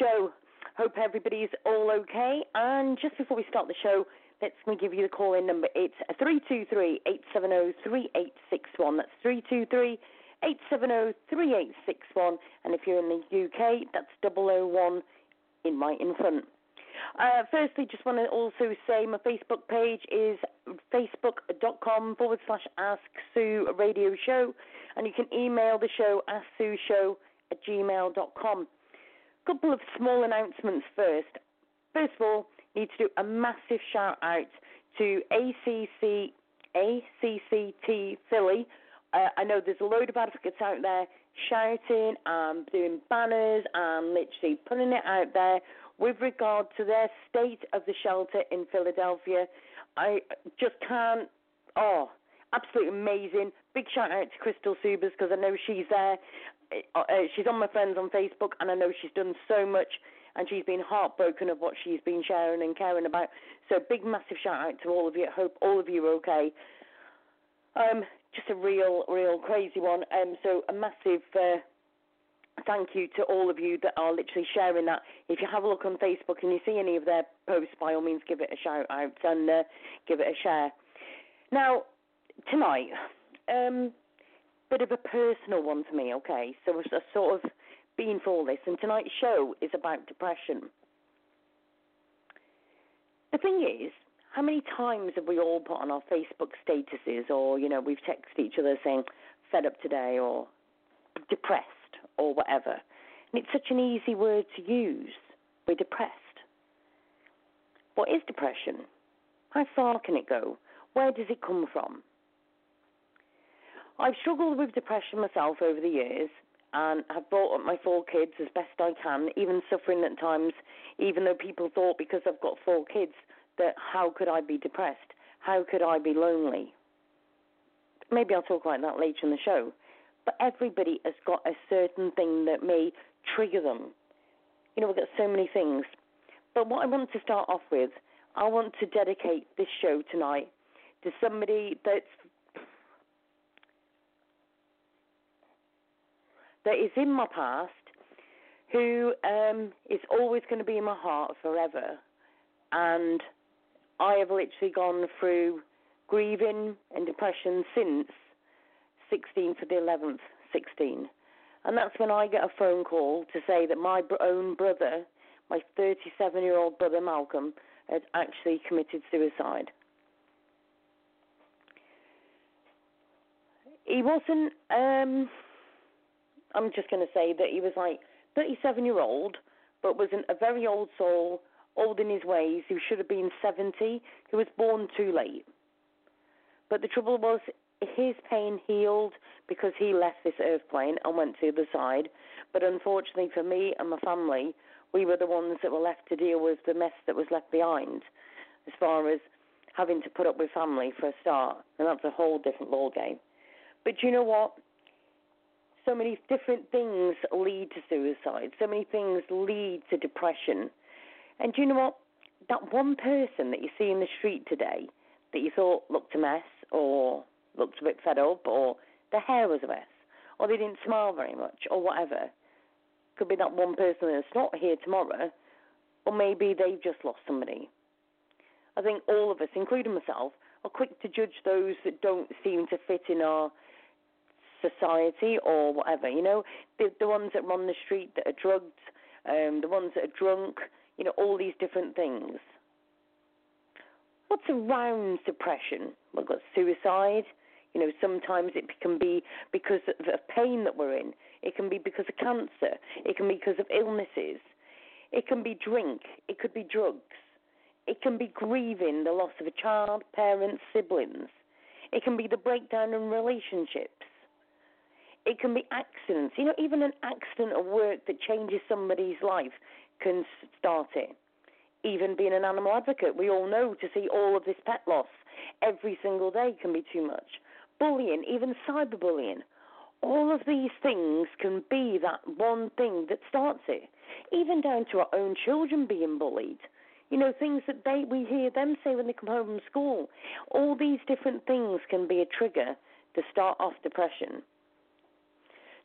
Show. Hope everybody's all okay. And just before we start the show, let me give you the call in number. It's 323 870 3861. That's 323 870 3861. And if you're in the UK, that's 001 in my in. Uh, firstly, just want to also say my Facebook page is facebook.com forward slash Ask Sue Radio Show, and you can email the show Ask Sue Show at gmail.com. Couple of small announcements first. First of all, need to do a massive shout out to ACC ACCT Philly. Uh, I know there's a load of advocates out there shouting and doing banners and literally putting it out there with regard to their state of the shelter in Philadelphia. I just can't. Oh, absolutely amazing. Big shout out to Crystal Subers because I know she's there. Uh, uh, she's on my friends on Facebook, and I know she's done so much, and she's been heartbroken of what she's been sharing and caring about. So, big, massive shout out to all of you. I hope all of you are okay. Um, just a real, real crazy one. Um, so, a massive. Uh, thank you to all of you that are literally sharing that. If you have a look on Facebook and you see any of their posts, by all means, give it a shout out and uh, give it a share. Now, tonight, um, bit of a personal one for me, okay? So a sort of been for all this, and tonight's show is about depression. The thing is, how many times have we all put on our Facebook statuses, or you know, we've texted each other saying "fed up today" or "depressed" or whatever? And it's such an easy word to use. We're depressed. What is depression? How far can it go? Where does it come from? I've struggled with depression myself over the years and have brought up my four kids as best I can, even suffering at times, even though people thought because I've got four kids that how could I be depressed? How could I be lonely? Maybe I'll talk about that later in the show. But everybody has got a certain thing that may trigger them. You know, we've got so many things. But what I want to start off with, I want to dedicate this show tonight to somebody that's that is in my past who um, is always going to be in my heart forever. And I have literally gone through grieving and depression since 16 for the 11th, 16. And that's when I get a phone call to say that my own brother, my 37 year old brother Malcolm, had actually committed suicide. He wasn't. Um, I'm just going to say that he was like 37 year old, but was a very old soul, old in his ways, who should have been 70, who was born too late. But the trouble was, his pain healed because he left this earth plane and went to the other side. But unfortunately for me and my family, we were the ones that were left to deal with the mess that was left behind, as far as having to put up with family for a start, and that's a whole different ball game. But you know what? So many different things lead to suicide. So many things lead to depression. And do you know what? That one person that you see in the street today that you thought looked a mess or looked a bit fed up or their hair was a mess or they didn't smile very much or whatever. Could be that one person that's not here tomorrow or maybe they've just lost somebody. I think all of us, including myself, are quick to judge those that don't seem to fit in our society or whatever. You know, the the ones that run the street that are drugged, um, the ones that are drunk. You know, all these different things. What's around depression? We've got suicide. You know, sometimes it can be because of pain that we're in. It can be because of cancer. It can be because of illnesses. It can be drink. It could be drugs. It can be grieving the loss of a child, parents, siblings. It can be the breakdown in relationships. It can be accidents. You know, even an accident at work that changes somebody's life can start it. Even being an animal advocate, we all know to see all of this pet loss every single day can be too much. Bullying, even cyberbullying, all of these things can be that one thing that starts it. Even down to our own children being bullied. You know, things that they we hear them say when they come home from school. All these different things can be a trigger to start off depression.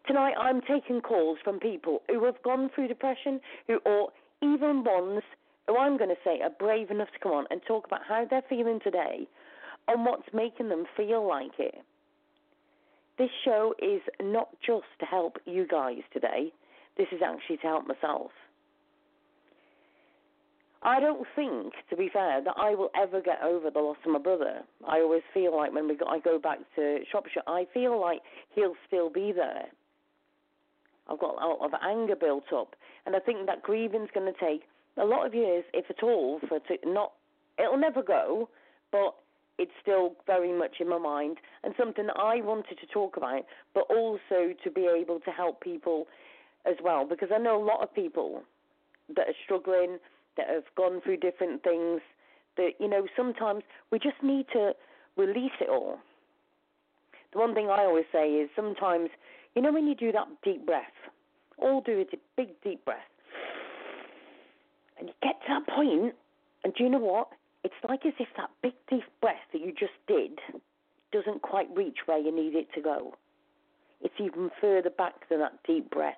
Tonight I'm taking calls from people who have gone through depression, who or even ones who I'm going to say are brave enough to come on and talk about how they're feeling today and what's making them feel like it. This show is not just to help you guys today, this is actually to help myself. I don't think, to be fair, that I will ever get over the loss of my brother. I always feel like when we go, I go back to Shropshire, I feel like he'll still be there. I've got a lot of anger built up, and I think that grieving's going to take a lot of years, if at all, for to not. It'll never go, but it's still very much in my mind and something that I wanted to talk about, but also to be able to help people as well, because I know a lot of people that are struggling, that have gone through different things. That you know, sometimes we just need to release it all. The one thing I always say is sometimes, you know, when you do that deep breath, all do is a big deep breath, and you get to that point, and do you know what? It's like as if that big deep breath that you just did doesn't quite reach where you need it to go. It's even further back than that deep breath.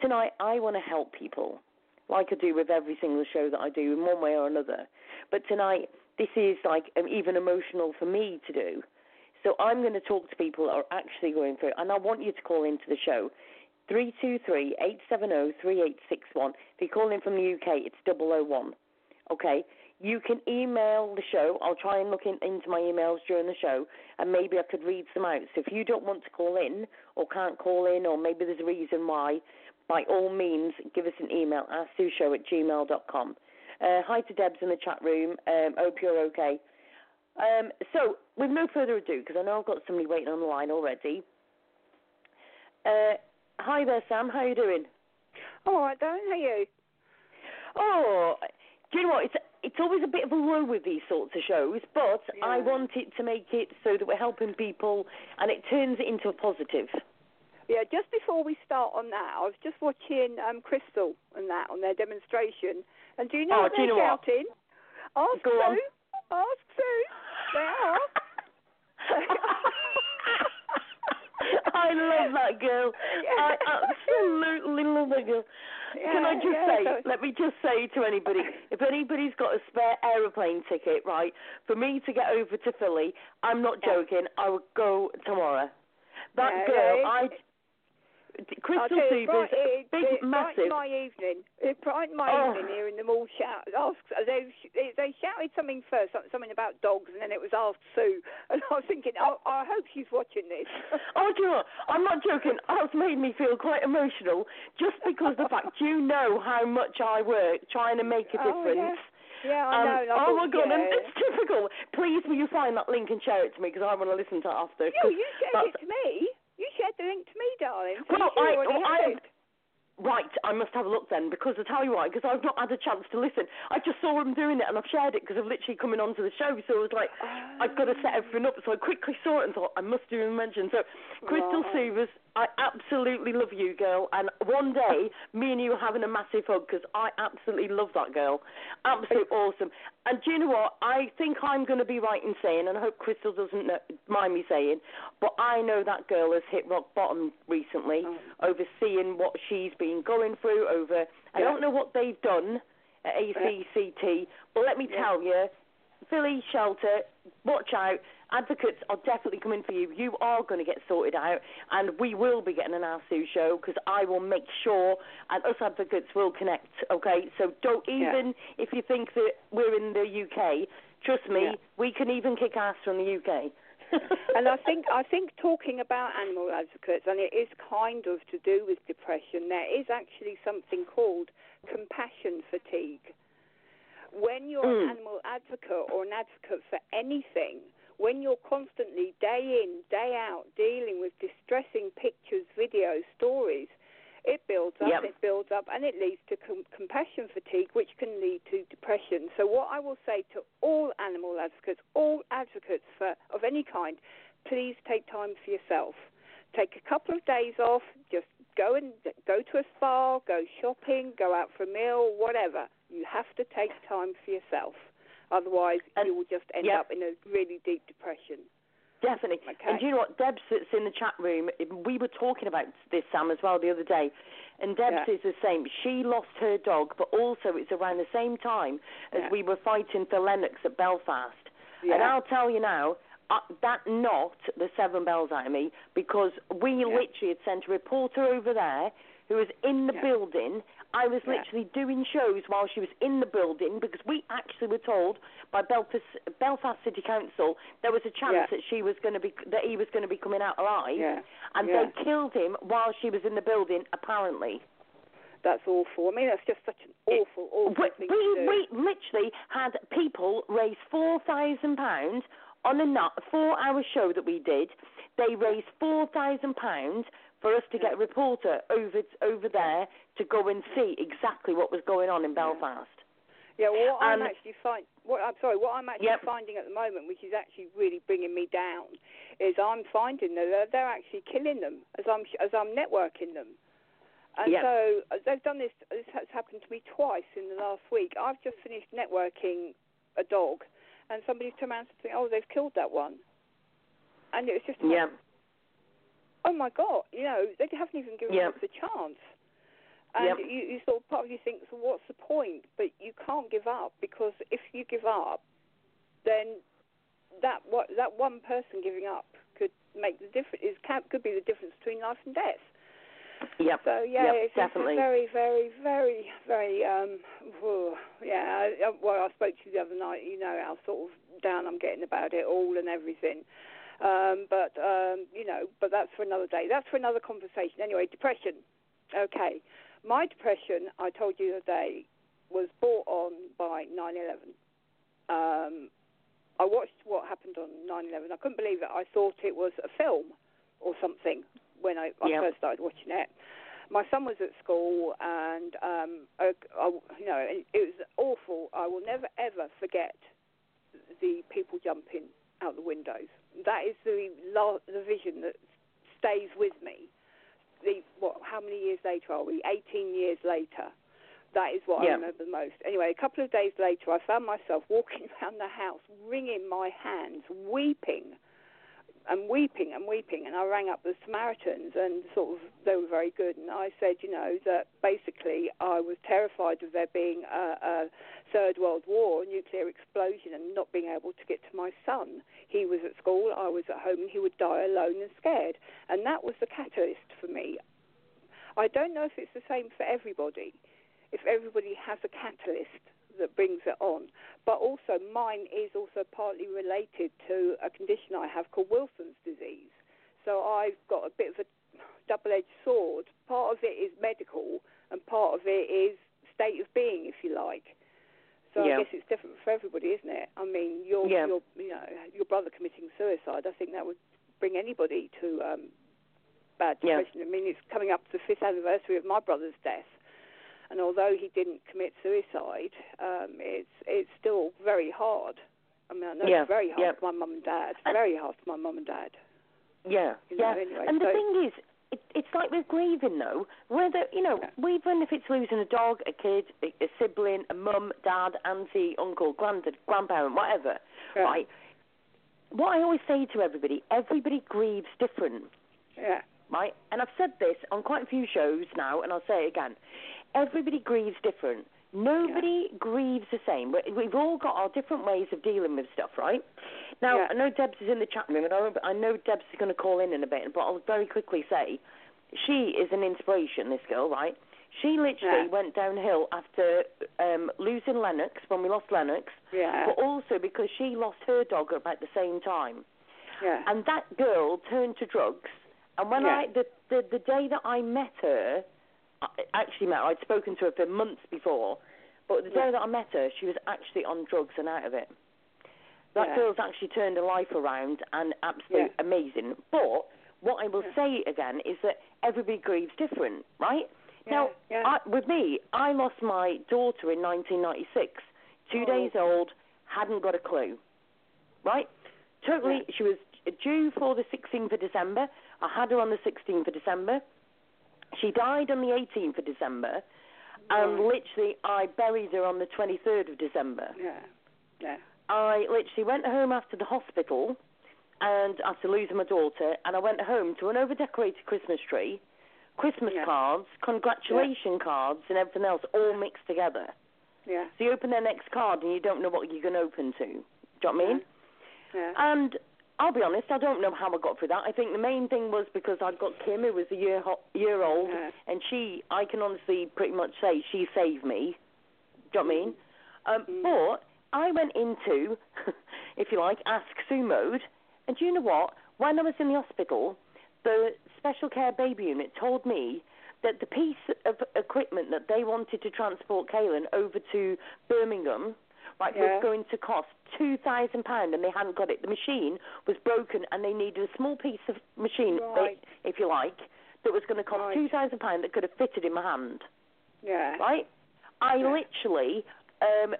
Tonight, I want to help people, like I do with every single show that I do in one way or another. But tonight, this is like even emotional for me to do. So I'm going to talk to people that are actually going through, and I want you to call into the show. 323 870 3861. If you call in from the UK, it's 001. Okay? You can email the show. I'll try and look in, into my emails during the show, and maybe I could read some out. So if you don't want to call in, or can't call in, or maybe there's a reason why, by all means, give us an email, show at gmail.com. Uh, hi to Debs in the chat room. Um, hope you're okay. Um, so, with no further ado, because I know I've got somebody waiting on the line already. Uh, hi there, Sam. How are you doing? All right, Darren. How are you? Oh, do you know what? It's it's always a bit of a low with these sorts of shows, but yeah. I wanted to make it so that we're helping people, and it turns it into a positive. Yeah, just before we start on that, I was just watching um, Crystal and that on their demonstration, and do you know oh, what they're you know shouting? What? Ask Go Sue. on. Ask Sue. I love that girl. I absolutely love that girl. Yeah, Can I just yeah, say, so- let me just say to anybody, if anybody's got a spare aeroplane ticket, right, for me to get over to Philly, I'm not joking, I would go tomorrow. That Yeah, girl, I, Crystal you, Supers, it, big, it, massive. brightened my evening. It brightened my Oh. evening hearing them all shout. Ask, they, they shouted something first, something about dogs, and then it was asked Sue. And I was thinking, oh, I hope she's watching this. Oh, do you know what? I'm not joking. That's made me feel quite emotional just because the fact you know how much I work trying to make a difference. Oh, difference. Yeah, I Um, know. and oh my god, and yeah. it's typical. Please, will you find that link and share it to me because I want to listen to it after. 'cause you shared that's- it to me. You shared the link to me, darling. So Well, I, well, I. right, I must have a look then because I tell you why, because I've not had a chance to listen. I just saw him doing it and I've shared it because I've literally coming onto the show, so I was like, I've got to set everything up. So I quickly saw it and thought I must do a mention. So Crystal Right. Suvers, I absolutely love you, girl, and one day me and you are having a massive hug because I absolutely love that girl, absolutely awesome. And do you know what? I think I'm going to be right in saying, and I hope Crystal doesn't know, mind me saying, but I know that girl has hit rock bottom recently, Oh. overseeing what she's been going through. Over, I don't know what they've done at ACCT, but let me Yeah. tell you, Philly Shelter, watch out. Advocates are definitely coming for you. You are going to get sorted out, and we will be getting an ASU show because I will make sure, and us advocates will connect. Okay, so don't Yeah. even if you think that we're in the UK, trust me, Yeah. we can even kick ass from the UK. and I think I think talking about animal advocates, and it is kind of to do with depression. There is actually something called compassion fatigue. When you're Mm. an animal advocate or an advocate for anything, when you're constantly day in day out dealing with distressing pictures, videos, stories, it builds up, Yep. it builds up, and it leads to com- compassion fatigue, which can lead to depression. So, what I will say to all animal advocates, all advocates for of any kind, please take time for yourself. Take a couple of days off. Just go and go to a spa, go shopping, go out for a meal, whatever. You have to take time for yourself. Otherwise, And- you will just end yep. up in a really deep depression. Definitely. Okay. And do you know what? Debs that's in the chat room, we were talking about this, Sam, as well the other day. And Deb Yeah. is the same. She lost her dog, but also it's around the same time as Yeah. we were fighting for Lennox at Belfast. Yeah. And I'll tell you now, uh, that knocked the seven bells out of me because we literally had sent a reporter over there who was in the building. I was Yeah. literally doing shows while she was in the building because we actually were told by Belfast, Belfast City Council there was a chance Yeah. that she was going to be that he was going to be coming out alive, Yeah. and they killed him while she was in the building. Apparently, That's awful. I mean, that's just such an awful, awful we, thing we, to do. we literally had people raise four thousand pounds on a four-hour show that we did. They raised four thousand pounds for us to get a reporter over over there to go and see exactly what was going on in Belfast. Yeah, well, what I'm Um, actually find, what I'm sorry, what I'm actually Yep. finding at the moment, which is actually really bringing me down, is I'm finding that they're, they're actually killing them as I'm as I'm networking them. And Yep. so uh, they've done this. This has happened to me twice in the last week. I've just finished networking a dog, and somebody turned around and said, "Oh, they've killed that one," and it was just like, Yeah, oh my god, you know, they haven't even given Yeah. us a chance. And Yep. you, you sort of part of you thinks, well, what's the point? But you can't give up because if you give up, then that what that one person giving up could make the difference. Is can, could be the difference between life and death. yep, So yeah, Yep, it's, definitely. very, very, very, very. Um, whew, yeah. I- well, I spoke to you the other night. You know how sort of down I'm getting about it all and everything. Um, but um, you know, but that's for another day. That's for another conversation. Anyway, depression. Okay, my depression. I told you the day was brought on by 9/11. Um, I watched what happened on 9/11. I couldn't believe it. I thought it was a film or something when I, I Yep. first started watching it. My son was at school, and um, I, I, you know, it, it was awful. I will never ever forget the people jumping out the windows. That is the la- the vision that stays with me. The what? How many years later are we? 18 years later. That is what Yeah. I remember the most. Anyway, a couple of days later, I found myself walking around the house, wringing my hands, weeping and weeping and weeping. And I rang up the Samaritans, and sort of they were very good. And I said, you know, that basically I was terrified of there being a, a third world war, nuclear explosion, and not being able to get to my son. He was at school, I was at home, and he would die alone and scared. And that was the catalyst for me. I don't know if it's the same for everybody. If everybody has a catalyst that brings it on, but also mine is also partly related to a condition I have called Wilson's disease. So I've got a bit of a double-edged sword. Part of it is medical, and part of it is state of being, if you like. So Yeah. I guess it's different for everybody, isn't it? I mean, your Yeah. your you know your brother committing suicide. I think that would bring anybody to um, bad Yeah. depression. I mean, it's coming up to the fifth anniversary of my brother's death, and although he didn't commit suicide, um, it's it's still very hard. I mean, I know Yeah, it's very hard yeah. for my mum and dad. Very hard for my mum and dad. yeah, You know, yeah. anyway, and the so- thing is, it, it's like with grieving though, whether you know, Yeah. even if it's losing a dog, a kid, a, a sibling, a mum, dad, auntie, uncle, granddad, grandparent, whatever, Yeah. right? What I always say to everybody, everybody grieves different. Yeah. right? And I've said this on quite a few shows now, and I'll say it again. Everybody grieves different. Nobody grieves the same. We've all got our different ways of dealing with stuff, right? Now, Yeah. I know Debs is in the chat room, and I know Debs is going to call in in a bit, but I'll very quickly say she is an inspiration, this girl, right? She literally Yeah. went downhill after um, losing Lennox, when we lost Lennox, Yeah. but also because she lost her dog at about the same time. Yeah. And that girl turned to drugs. And when Yeah. I the, the the day that I met her, I actually met her. I'd spoken to her for months before, but the day that I met her, she was actually on drugs and out of it. That Yeah. girl's actually turned her life around and absolutely Yeah. amazing. But what I will say again is that everybody grieves different, right? now. I, with me, I lost my daughter in 1996, two Oh. days old, hadn't got a clue, right? Totally, she was due for the 16th of December. I had her on the 16th of December. She died on the 18th of December, and literally I buried her on the 23rd of December. yeah. Yeah. I literally went home after the hospital, and after losing my daughter, and I went home to an over-decorated Christmas tree, Christmas Yeah. cards, congratulation cards, and everything else all mixed together. Yeah. So you open their next card and you don't know what you're going to open to. Do you know what I mean? Yeah. And I'll be honest, I don't know how I got through that. I think the main thing was because I'd got Kim, who was a year ho- year old, Yeah. and she, I can honestly pretty much say she saved me. Do you know what I mean? Um, Mhm. But I went into, if you like, ask Sue mode, and do you know what? When I was in the hospital, the special care baby unit told me that the piece of equipment that they wanted to transport Kaylin over to Birmingham, right, Yeah. was going to cost two thousand pound, and they hadn't got it. The machine was broken, and they needed a small piece of machine, Right. if you like, that was going to cost Right. two thousand pound that could have fitted in my hand Yeah. right? I Yeah. literally, um,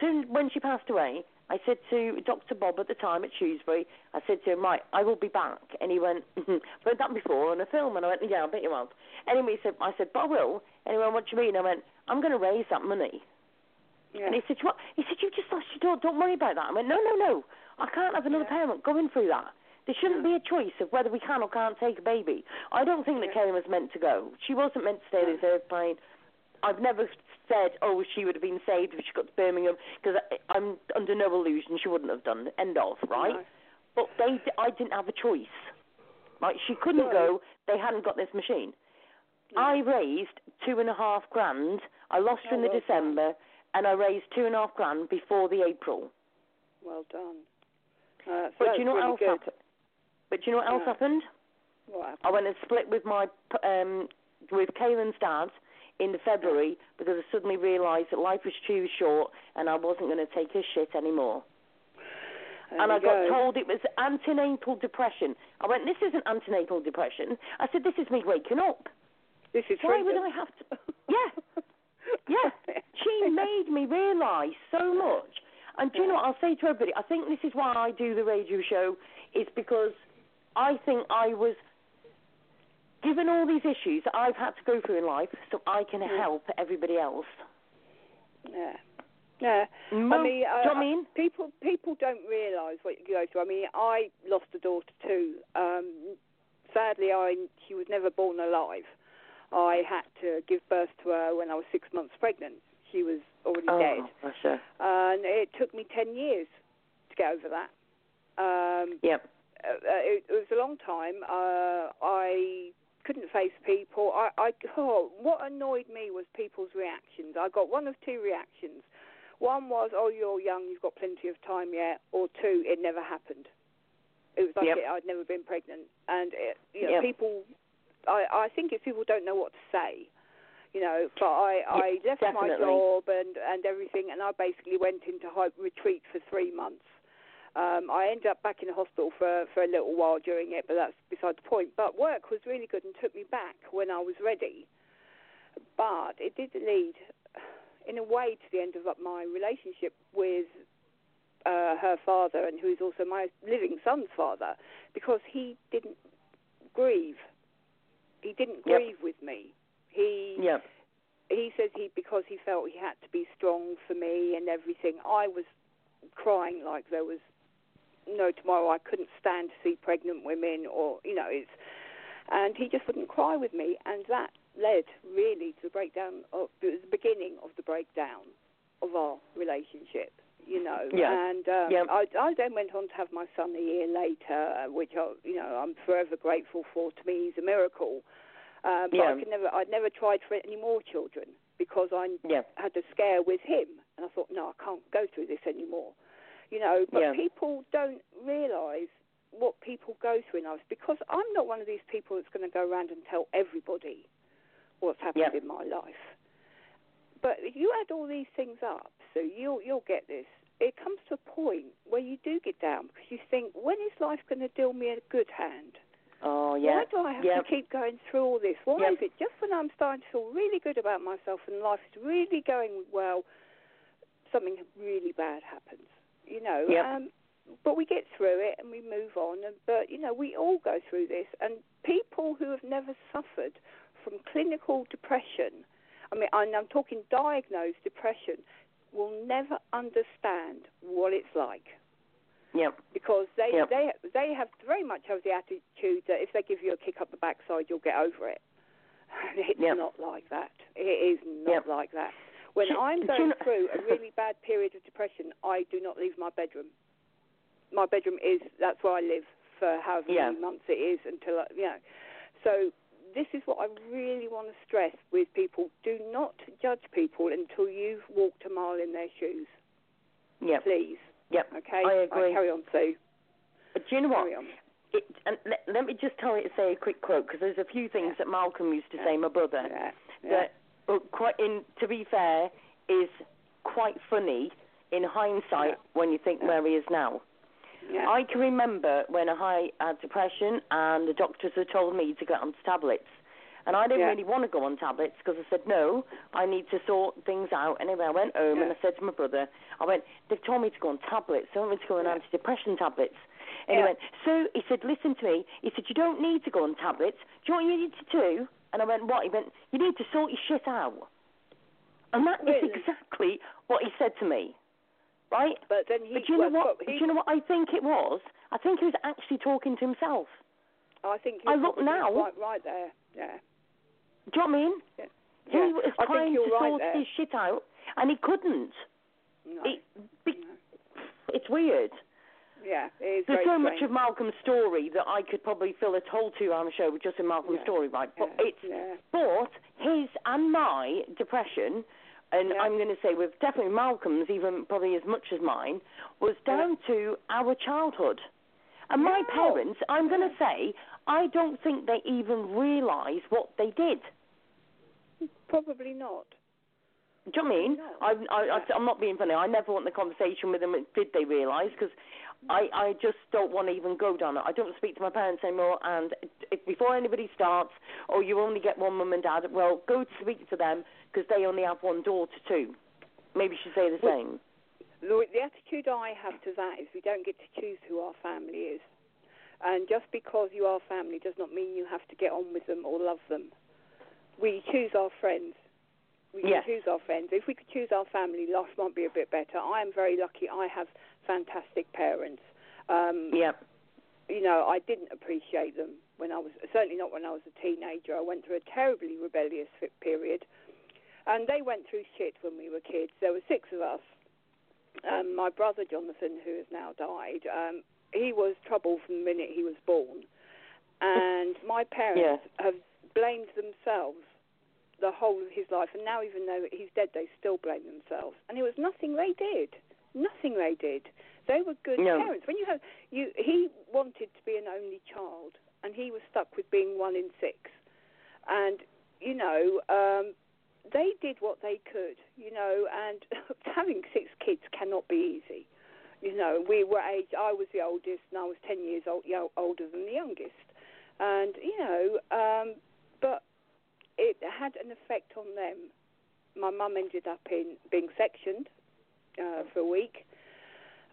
soon when she passed away, I said to Dr. Bob at the time at Shrewsbury, I said to him, right, I will be back. And he went, "Mhm, I've heard that before on a film. And I went, yeah, I bet you have. Anyway, he said, I said, but I will. And he went, what do you mean? I went, I'm going to raise that money. Yeah. And he said, what? He said, you just lost your daughter. Don't worry about that. I went, no, no, no. I can't have another Yeah. parent going through that. There shouldn't Yeah. be a choice of whether we can or can't take a baby. I don't think that Yeah. Kelly was meant to go. She wasn't meant to stay on this airplane. I've never said, oh, she would have been saved if she got to Birmingham, because I'm under no illusion she wouldn't have done. End of, right? No. But they, I didn't have a choice. Right? She couldn't No. go. They hadn't got this machine. No. I raised two and a half grand. I lost her Oh, in the well December, and I raised two and a half grand before the April. Well done. Uh, so But you know what else happened? But do you know what else No. happened? What happened? I went and split with my um with Kaylin's dad in February because I suddenly realised that life was too short and I wasn't going to take his shit anymore. There and I got go. told it was antenatal depression. I went, this isn't antenatal depression. I said, this is me waking up. This is Why would. I have to? Yeah, yeah. She made me realise so much. And do you know what I'll say to everybody? I think this is why I do the radio show, is because I think I was given all these issues that I've had to go through in life so I can Mm. help everybody else. Yeah. Yeah. I mean, do you know I mean? people people don't realise what you go through. I mean, I lost a daughter too. Um, sadly, I she was never born alive. I had to give birth to her when I was six months pregnant. She was already Oh, dead, her. and it took me ten years to get over that. Um, Yep. uh, uh, it, it was a long time. Uh, I couldn't face people. I, I oh, what annoyed me was people's reactions. I got one of two reactions. One was, "Oh, you're young, you've got plenty of time yet," or two, "It never happened." It was like Yep. it, I'd never been pregnant, and it, you know, Yep. people. I, I think if people don't know what to say, you know. But I, I left my job and and everything, and I basically went into retreat for three months. Um, I ended up back in the hospital for for a little while during it, but that's beside the point. But work was really good and took me back when I was ready. But it did lead, in a way, to the end of my relationship with uh, her father, and who is also my living son's father, because he didn't grieve. He didn't Yep. grieve with me. He Yep. he says he because he felt he had to be strong for me and everything. I was crying like there was no tomorrow. I couldn't stand to see pregnant women, or you know, it's. And he just wouldn't cry with me, and that led really to the breakdown of the beginning of the breakdown of our relationship. You know, Yeah. and um, Yeah. I, I then went on to have my son a year later, which I, you know I'm forever grateful for. To me, he's a miracle. Um, but I Yeah. could never, I'd never tried for any more children because I Yep. had a scare with him, and I thought, no, I can't go through this anymore. You know, but Yeah. people don't realise what people go through in life because I'm not one of these people that's going to go around and tell everybody what's happened Yeah. in my life. But if you add all these things up, so you'll you'll get this. It comes to a point where you do get down because you think, when is life going to deal me a good hand? Oh, yeah. Why do I have yeah. to keep going through all this? Why Yep. is it just when I'm starting to feel really good about myself and life is really going well, something really bad happens? You know. Yep. Um, but we get through it and we move on. And, but you know, we all go through this. And people who have never suffered from clinical depression, I mean, and I'm talking diagnosed depression, will never understand what it's like. Yep. Because they Yep. they they have very much have the attitude that if they give you a kick up the backside, you'll get over it. And it's Yep. not like that. It is not like that. When Do- I'm you going know- through a really bad period of depression, I do not leave my bedroom. My bedroom is that's where I live for however Yeah. many months it is until I, you know. So this is what I really want to stress with people: do not judge people until you've walked a mile in their shoes. Yep. Please, Yep. okay? I agree. carry on, Sue. But do you know what? Carry on. It, and let, let me just tell you, say a quick quote because there's a few things Yeah. that Malcolm used to Yeah. say, my brother, Yeah. yeah. that quite in to be fair is quite funny in hindsight Yeah. when you think Yeah. where he is now. yeah. I can remember when I had depression and the doctors had told me to get on tablets. And I didn't Yeah. really want to go on tablets because I said, no, I need to sort things out. Anyway, I went home and I said to my brother, I went, they've told me to go on tablets. They want me to go on Yeah. antidepressant tablets. And he went, so he said, listen to me. He said, you don't need to go on tablets. Do you know what you need to do? And I went, what? He went, you need to sort your shit out. And that is Really? exactly what he said to me. Right? But then he. But you know what? he- you know what I think it was? I think he was actually talking to himself. I think I look now- Right, right there. Yeah. Do you know what I mean? Yeah. He Yeah. was I think trying to right sort there. his shit out, and he couldn't. No. It, be, No. it's weird. Yeah. There's so much of Malcolm's story that I could probably fill a whole two-hour show with just in Malcolm's Yeah. story, right? But yeah. it's Yeah. but his and my depression, and. I'm going to say with definitely Malcolm's, even probably as much as mine, was down to our childhood. And my parents, I'm going to say, I don't think they even realise what they did. Probably not. Do you know what I mean? No. I, I, I, I'm not being funny. I never want the conversation with them. Did they realise? Because I, I just don't want to even go down it. I don't speak to my parents anymore. And before anybody starts, or you only get one mum and dad, well, go to speak to them because they only have one daughter too. Maybe you should say the Well- same. The, the attitude I have to that is we don't get to choose who our family is. And just because you are family does not mean you have to get on with them or love them. We choose our friends. We can choose our friends. If we could choose our family, life might be a bit better. I am very lucky. I have fantastic parents. Um, Yeah. you know, I didn't appreciate them when I was certainly not when I was a teenager. I went through a terribly rebellious period, and they went through shit when we were kids. There were six of us. Um, my brother Jonathan, who has now died, um, he was trouble from the minute he was born, and my parents have blamed themselves the whole of his life. And now, even though he's dead, they still blame themselves, and it was nothing they did. Nothing they did. They were good No. parents. When you have you, he wanted to be an only child, and he was stuck with being one in six. And you know, um, they did what they could. You know, and having six kids cannot be easy. You know, we were age. I was the oldest, and I was ten years old, you know, older than the youngest. And you know, um, but it had an effect on them. My mum ended up in being sectioned uh, for a week.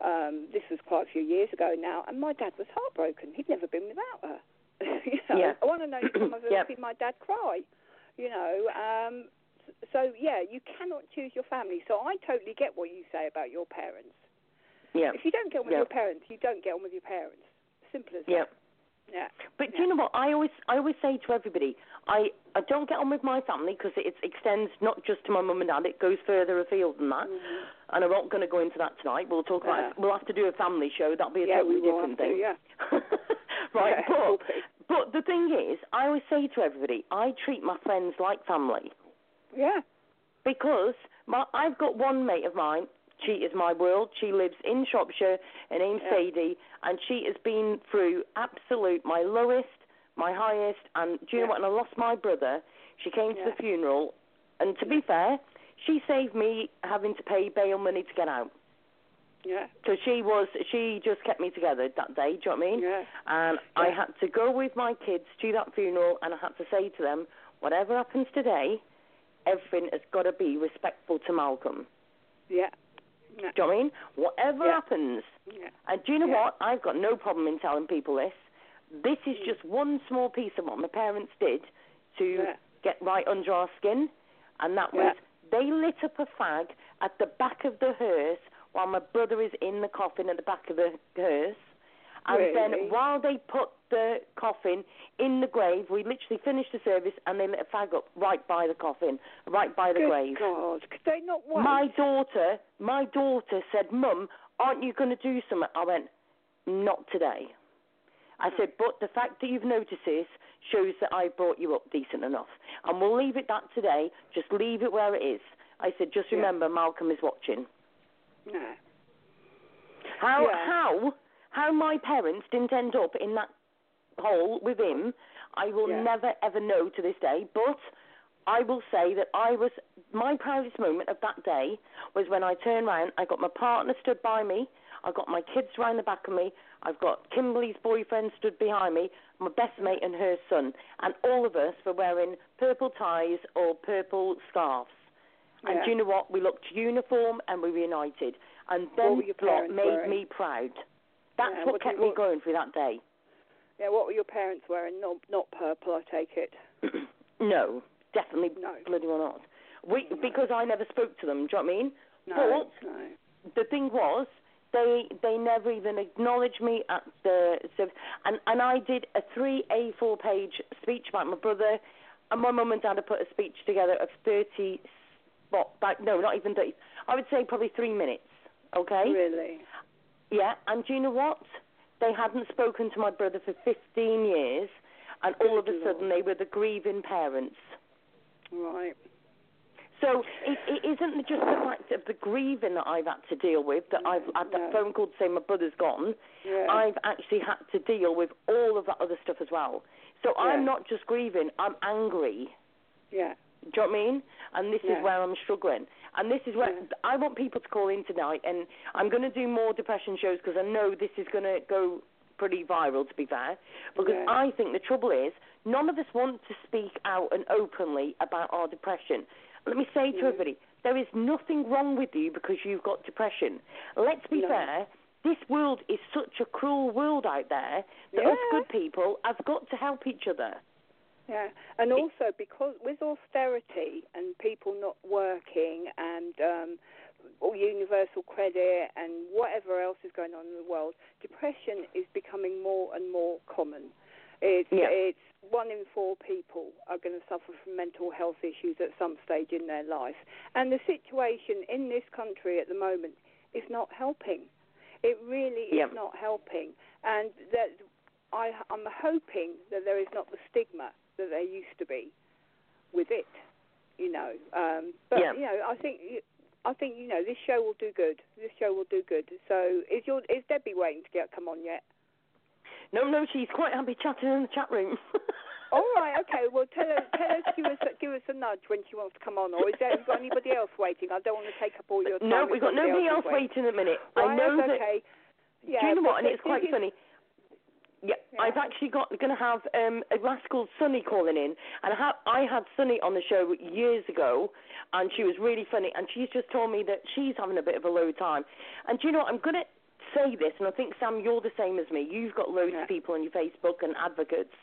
Um, this was quite a few years ago now, and my dad was heartbroken. He'd never been without her. you know, Yeah. I want to know if I've ever seen my dad cry. You know, um, so yeah, you cannot choose your family. So I totally get what you say about your parents. Yeah. If you don't get on with Yeah. your parents, you don't get on with your parents. Simple as Yeah. that. Yeah. But do you know what? I always, I always say to everybody, I, I don't get on with my family because it extends not just to my mum and dad; it goes further afield than that. Mhm. And I'm not going to go into that tonight. We'll talk about. Yeah. We'll have to do a family show. That'll be a Yeah, totally different have to, thing. yeah. right, Yeah, but but the thing is, I always say to everybody, I treat my friends like family Yeah. because my, I've got one mate of mine. She is my world. She lives in Shropshire. Her name's Yeah. Sadie, and she has been through absolute my lowest, my highest, and do you Yeah. know what? When I lost my brother, she came to Yeah. the funeral, and to be fair, she saved me having to pay bail money to get out. Yeah. So she was, she just kept me together that day. Do you know what I mean? Yeah. And I had to go with my kids to that funeral, and I had to say to them, whatever happens today, everything has got to be respectful to Malcolm. Yeah. Yeah. Do you know what I mean? Whatever Yeah. happens, Yeah. and do you know Yeah. what? I've got no problem in telling people this. This is Mm. just one small piece of what my parents did to get right under our skin, and that was they lit up a fag at the back of the hearse while my brother is in the coffin at the back of the hearse. And Really? then while they put the coffin in the grave, we literally finished the service and they lit a fag up right by the coffin, right by the Good grave. God, could they not wait? My daughter, my daughter said, "Mum, aren't you going to do something?" I went, "Not today." I Hmm. said, "But the fact that you've noticed this shows that I brought you up decent enough, and we'll leave it that today. Just leave it where it is." I said, "Just Yeah. remember, Malcolm is watching." No. How Yeah. how how my parents didn't end up in that hole with him, I will Yeah. never ever know to this day. But I will say that I was my proudest moment of that day was when I turned around, I got my partner stood by me. I got my kids round the back of me. I've got Kimberly's boyfriend stood behind me, my best mate and her son, and all of us were wearing purple ties or purple scarves. And Yeah. do you know what? We looked uniform and we were united. And What then were your lot parents made wearing? me proud. That's Yeah, what kept did- me going through that day. Yeah, what were your parents wearing? Not not purple, I take it. no, definitely No. bloody well not. We, because I never spoke to them, do you know what I mean? No, But no. the thing was, they they never even acknowledged me at the service. And, and I did a three A4 page speech about my brother, and my mum and dad had put a speech together of 30, what, like, no, not even 30, I would say probably three minutes, okay? Really? Yeah, and do you know what? They hadn't spoken to my brother for 15 years, and all of a sudden they were the grieving parents. Right. So it, it isn't just the fact of the grieving that I've had to deal with, that I've had that No. phone call to say my brother's gone. Yeah. I've actually had to deal with all of that other stuff as well. So I'm not just grieving, I'm angry. yeah. Do you know what I mean? And this Yeah. is where I'm struggling. And this is where Yeah. I want people to call in tonight. And I'm going to do more depression shows because I know this is going to go pretty viral, to be fair. Because Yeah. I think the trouble is, none of us want to speak out and openly about our depression. Let me say to Mm. everybody, there is nothing wrong with you because you've got depression. Let's be No. fair. This world is such a cruel world out there that us good people have got to help each other. Yeah, and also because with austerity and people not working and um, or universal credit and whatever else is going on in the world, depression is becoming more and more common. It's Yeah. it's one in four people are going to suffer from mental health issues at some stage in their life, and the situation in this country at the moment is not helping. It really is Yeah. not helping, and that I, I'm hoping that there is not the stigma that there used to be with it, you know. Um, but Yeah. you know, I think I think you know this show will do good. This show will do good. So is your is Debbie waiting to get come on yet? No, no, she's quite happy chatting in the chat room. All right, okay. Well, tell her tell her to give us a, give us a nudge when she wants to come on. Or is there got anybody else waiting? I don't want to take up all your time. No, we've got nobody else waiting the minute. Right, I know that's that. okay. Yeah, do you know what? And it's quite funny. Yeah, Yeah. I've actually got going to have um, a called Sunny calling in, and I, ha- I had Sunny on the show years ago, and she was really funny, and she's just told me that she's having a bit of a low time, and do you know what? I'm going to say this, and I think Sam, you're the same as me. You've got loads Yeah. of people on your Facebook and advocates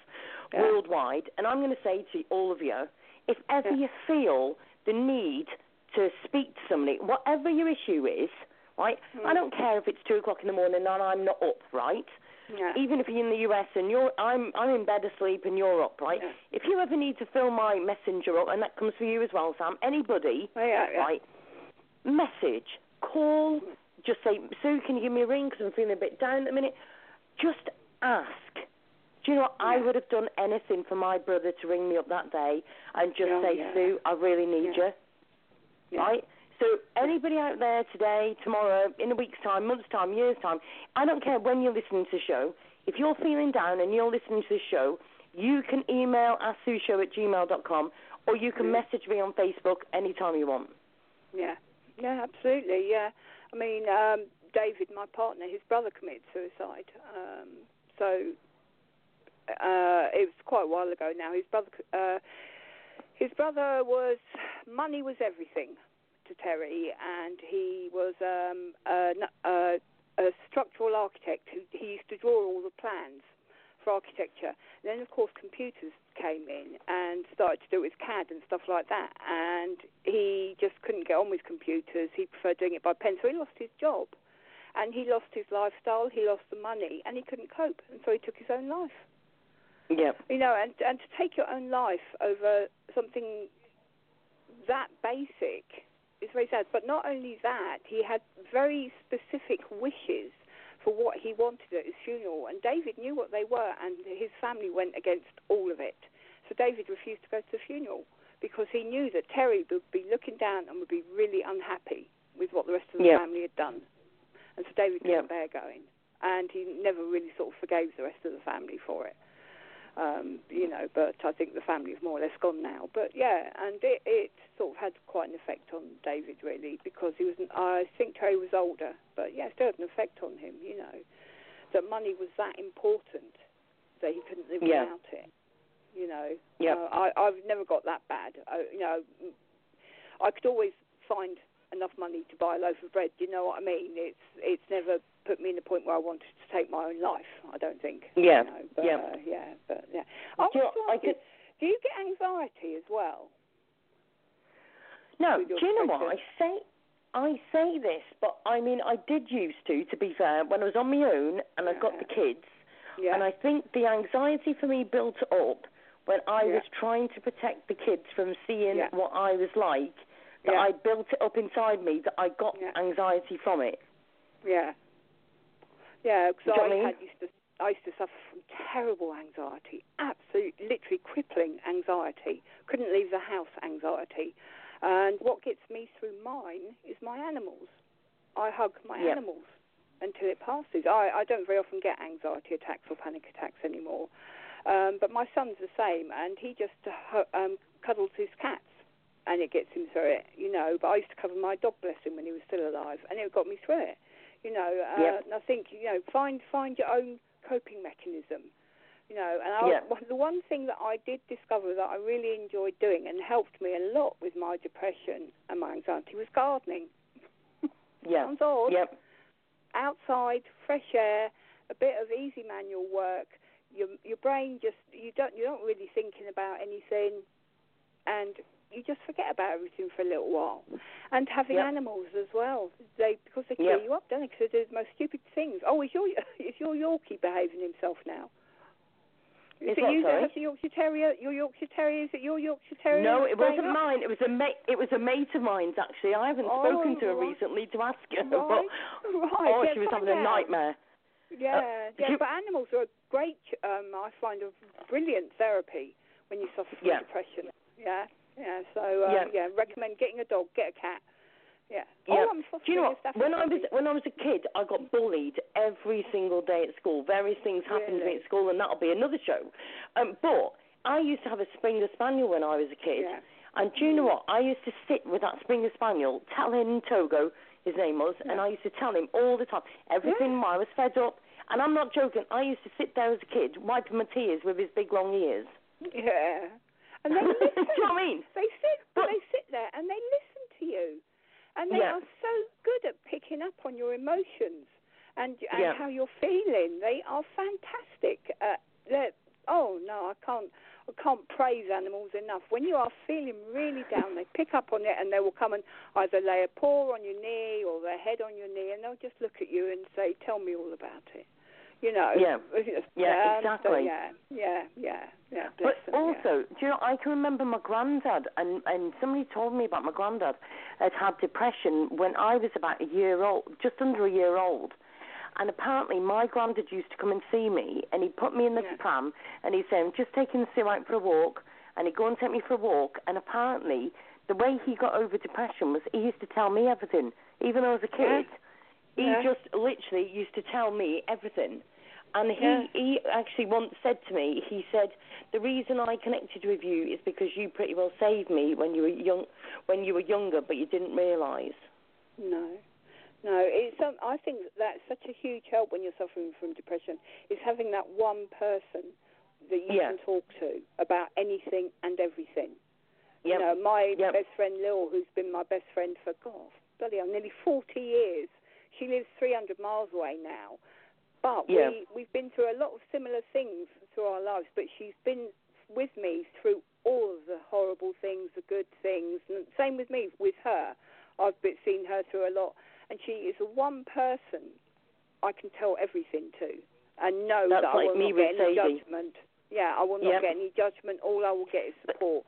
Yeah. worldwide, and I'm going to say to all of you, if ever you feel the need to speak to somebody, whatever your issue is, right? I Mm. don't care if it's two o'clock in the morning and I'm not up, right? Yeah. even if you're in the US and you're I'm I'm in bed asleep and you're up, right? Yeah. If you ever need to fill my messenger up, and that comes for you as well, Sam. Anybody, Oh, yeah, right? Message, call, just say, Sue, can you give me a ring because I'm feeling a bit down at the minute. Just ask. Do you know what? I would have done anything for my brother to ring me up that day and just say. Sue, I really need you right? So anybody out there today, tomorrow, in a week's time, month's time, year's time, I don't care when you're listening to the show. If you're feeling down and you're listening to the show, you can email asksueshow at gmail.com or you can message me on Facebook anytime you want. Yeah, yeah, absolutely. Yeah, I mean, um, David, my partner, his brother committed suicide. Um, so uh, it was quite a while ago now. His brother, uh, his brother was money was everything to Terry, and he was um, a, a, a structural architect. Who, he used to draw all the plans for architecture. And then, of course, computers came in and started to do it with CAD and stuff like that. And he just couldn't get on with computers. He preferred doing it by pen, so he lost his job. And he lost his lifestyle, he lost the money, and he couldn't cope. And so he took his own life. Yeah. You know, and, and to take your own life over something that basic is very sad. But not only that, he had very specific wishes for what he wanted at his funeral, and David knew what they were, and his family went against all of it. So David refused to go to the funeral because he knew that Terry would be looking down and would be really unhappy with what the rest of the Yeah. family had done. And so David couldn't bear going, and he never really sort of forgave the rest of the family for it. Um, you know, but I think the family is more or less gone now. But yeah, and it, it sort of had quite an effect on David really because he was, I think Terry was older, but yeah, it still had an effect on him. You know, that money was that important that he couldn't live Yeah. without it. You know, Yeah. uh, I, I've never got that bad. I, you know, I could always find enough money to buy a loaf of bread. Do you know what I mean? It's it's never put me in the point where I wanted to take my own life. I don't think. Yeah. You know, but, Yeah. Uh, yeah. But yeah. I Do you want know, to I could- do you get anxiety as well? No, do you know what? I say I say this, but I mean I did used to, to be fair, when I was on my own and I got the kids Yeah. and I think the anxiety for me built up when I Yeah. was trying to protect the kids from seeing what I was like. That Yeah. I built it up inside me that I got Yeah. anxiety from it. Yeah. Yeah, because Do you know I I mean? had used to I used to suffer from terrible anxiety, absolute, literally crippling anxiety. Couldn't leave the house anxiety. And what gets me through mine is my animals. I hug my Yeah. animals until it passes. I, I don't very often get anxiety attacks or panic attacks anymore. Um, but my son's the same, and he just uh, um, cuddles his cats, and it gets him through it, you know. But I used to cover my dog, bless him, when he was still alive, and it got me through it, you know. Uh, Yeah. And I think, you know, find find your own coping mechanism, you know. And I, one- the one thing that I did discover that I really enjoyed doing and helped me a lot with my depression and my anxiety was gardening. Yeah. Sounds odd Yep. outside, fresh air, a bit of easy manual work. Your your brain just you don't you're not really thinking about anything, and you just forget about everything for a little while. And having Yep. animals as well, they because they cheer Yep. you up, don't they? Because they do the most stupid things. Oh, is your is your Yorkie behaving himself now? Is, Is it you sorry? that has the Yorkshire Terrier? Your Yorkshire Terrier? Is it your Yorkshire Terrier? No, it wasn't up? mine. It was a mate. It was a mate of mine's actually. I haven't Oh, spoken to her right. recently to ask her. Right, But, right. oh, yeah, she was having a nightmare. Yeah, yeah, you- but animals are a great, um, I find, a brilliant therapy when you suffer from Yeah. depression. Yeah, yeah. So uh, Yeah. yeah. recommend getting a dog, get a cat. Yeah. Yeah. Oh, I'm Do you know what? When I was when I was a kid, I got bullied every single day at school. Various things happened to me at school, and that'll be another show. Um, but I used to have a Springer Spaniel when I was a kid, Yeah. and do you know what? I used to sit with that Springer Spaniel, tell him Togo, his name was, and I used to tell him all the time everything. I was fed up, and I'm not joking. I used to sit there as a kid, wiping my tears with his big long ears. Yeah. And they do listen. you know what I mean? They sit, but But- they sit there and they listen to you, and they Yeah. are so good at picking up on your emotions and and Yeah. how you're feeling. They are fantastic. At, they're, oh no, I can't. I can't praise animals enough. When you are feeling really down, they pick up on it and they will come and either lay a paw on your knee or their head on your knee, and they'll just look at you and say, "Tell me all about it." You know. Yeah. Yeah, so exactly. yeah, yeah, yeah, yeah. But them, yeah. also, do you know, I can remember my granddad, and, and somebody told me about my granddad had had depression when I was about a year old, just under a year old. And apparently, my granddad used to come and see me, and he'd put me in the Yeah. pram, and he'd say, I'm just taking Sue out for a walk, and he'd go and take me for a walk. And apparently, the way he got over depression was he used to tell me everything. Even though I was a Yeah. He Yeah. just literally used to tell me everything. And he, Yeah. he actually once said to me, he said, the reason I connected with you is because you pretty well saved me when you were young, when you were younger, but you didn't realise. No, no. It's um, I think that that's such a huge help when you're suffering from depression. Is having that one person that you Yeah. can talk to about anything and everything. Yep. You know, my Yep. best friend Lil, who's been my best friend for God, bloody hell, nearly 40 years. She lives 300 miles away now. But Yeah. we we've been through a lot of similar things through our lives. But she's been with me through all of the horrible things, the good things, and same with me with her. I've been, seen her through a lot, and she is the one person I can tell everything to, and know That's that like I will not get any judgment. Yeah, I will not Yep. get any judgment. All I will get is support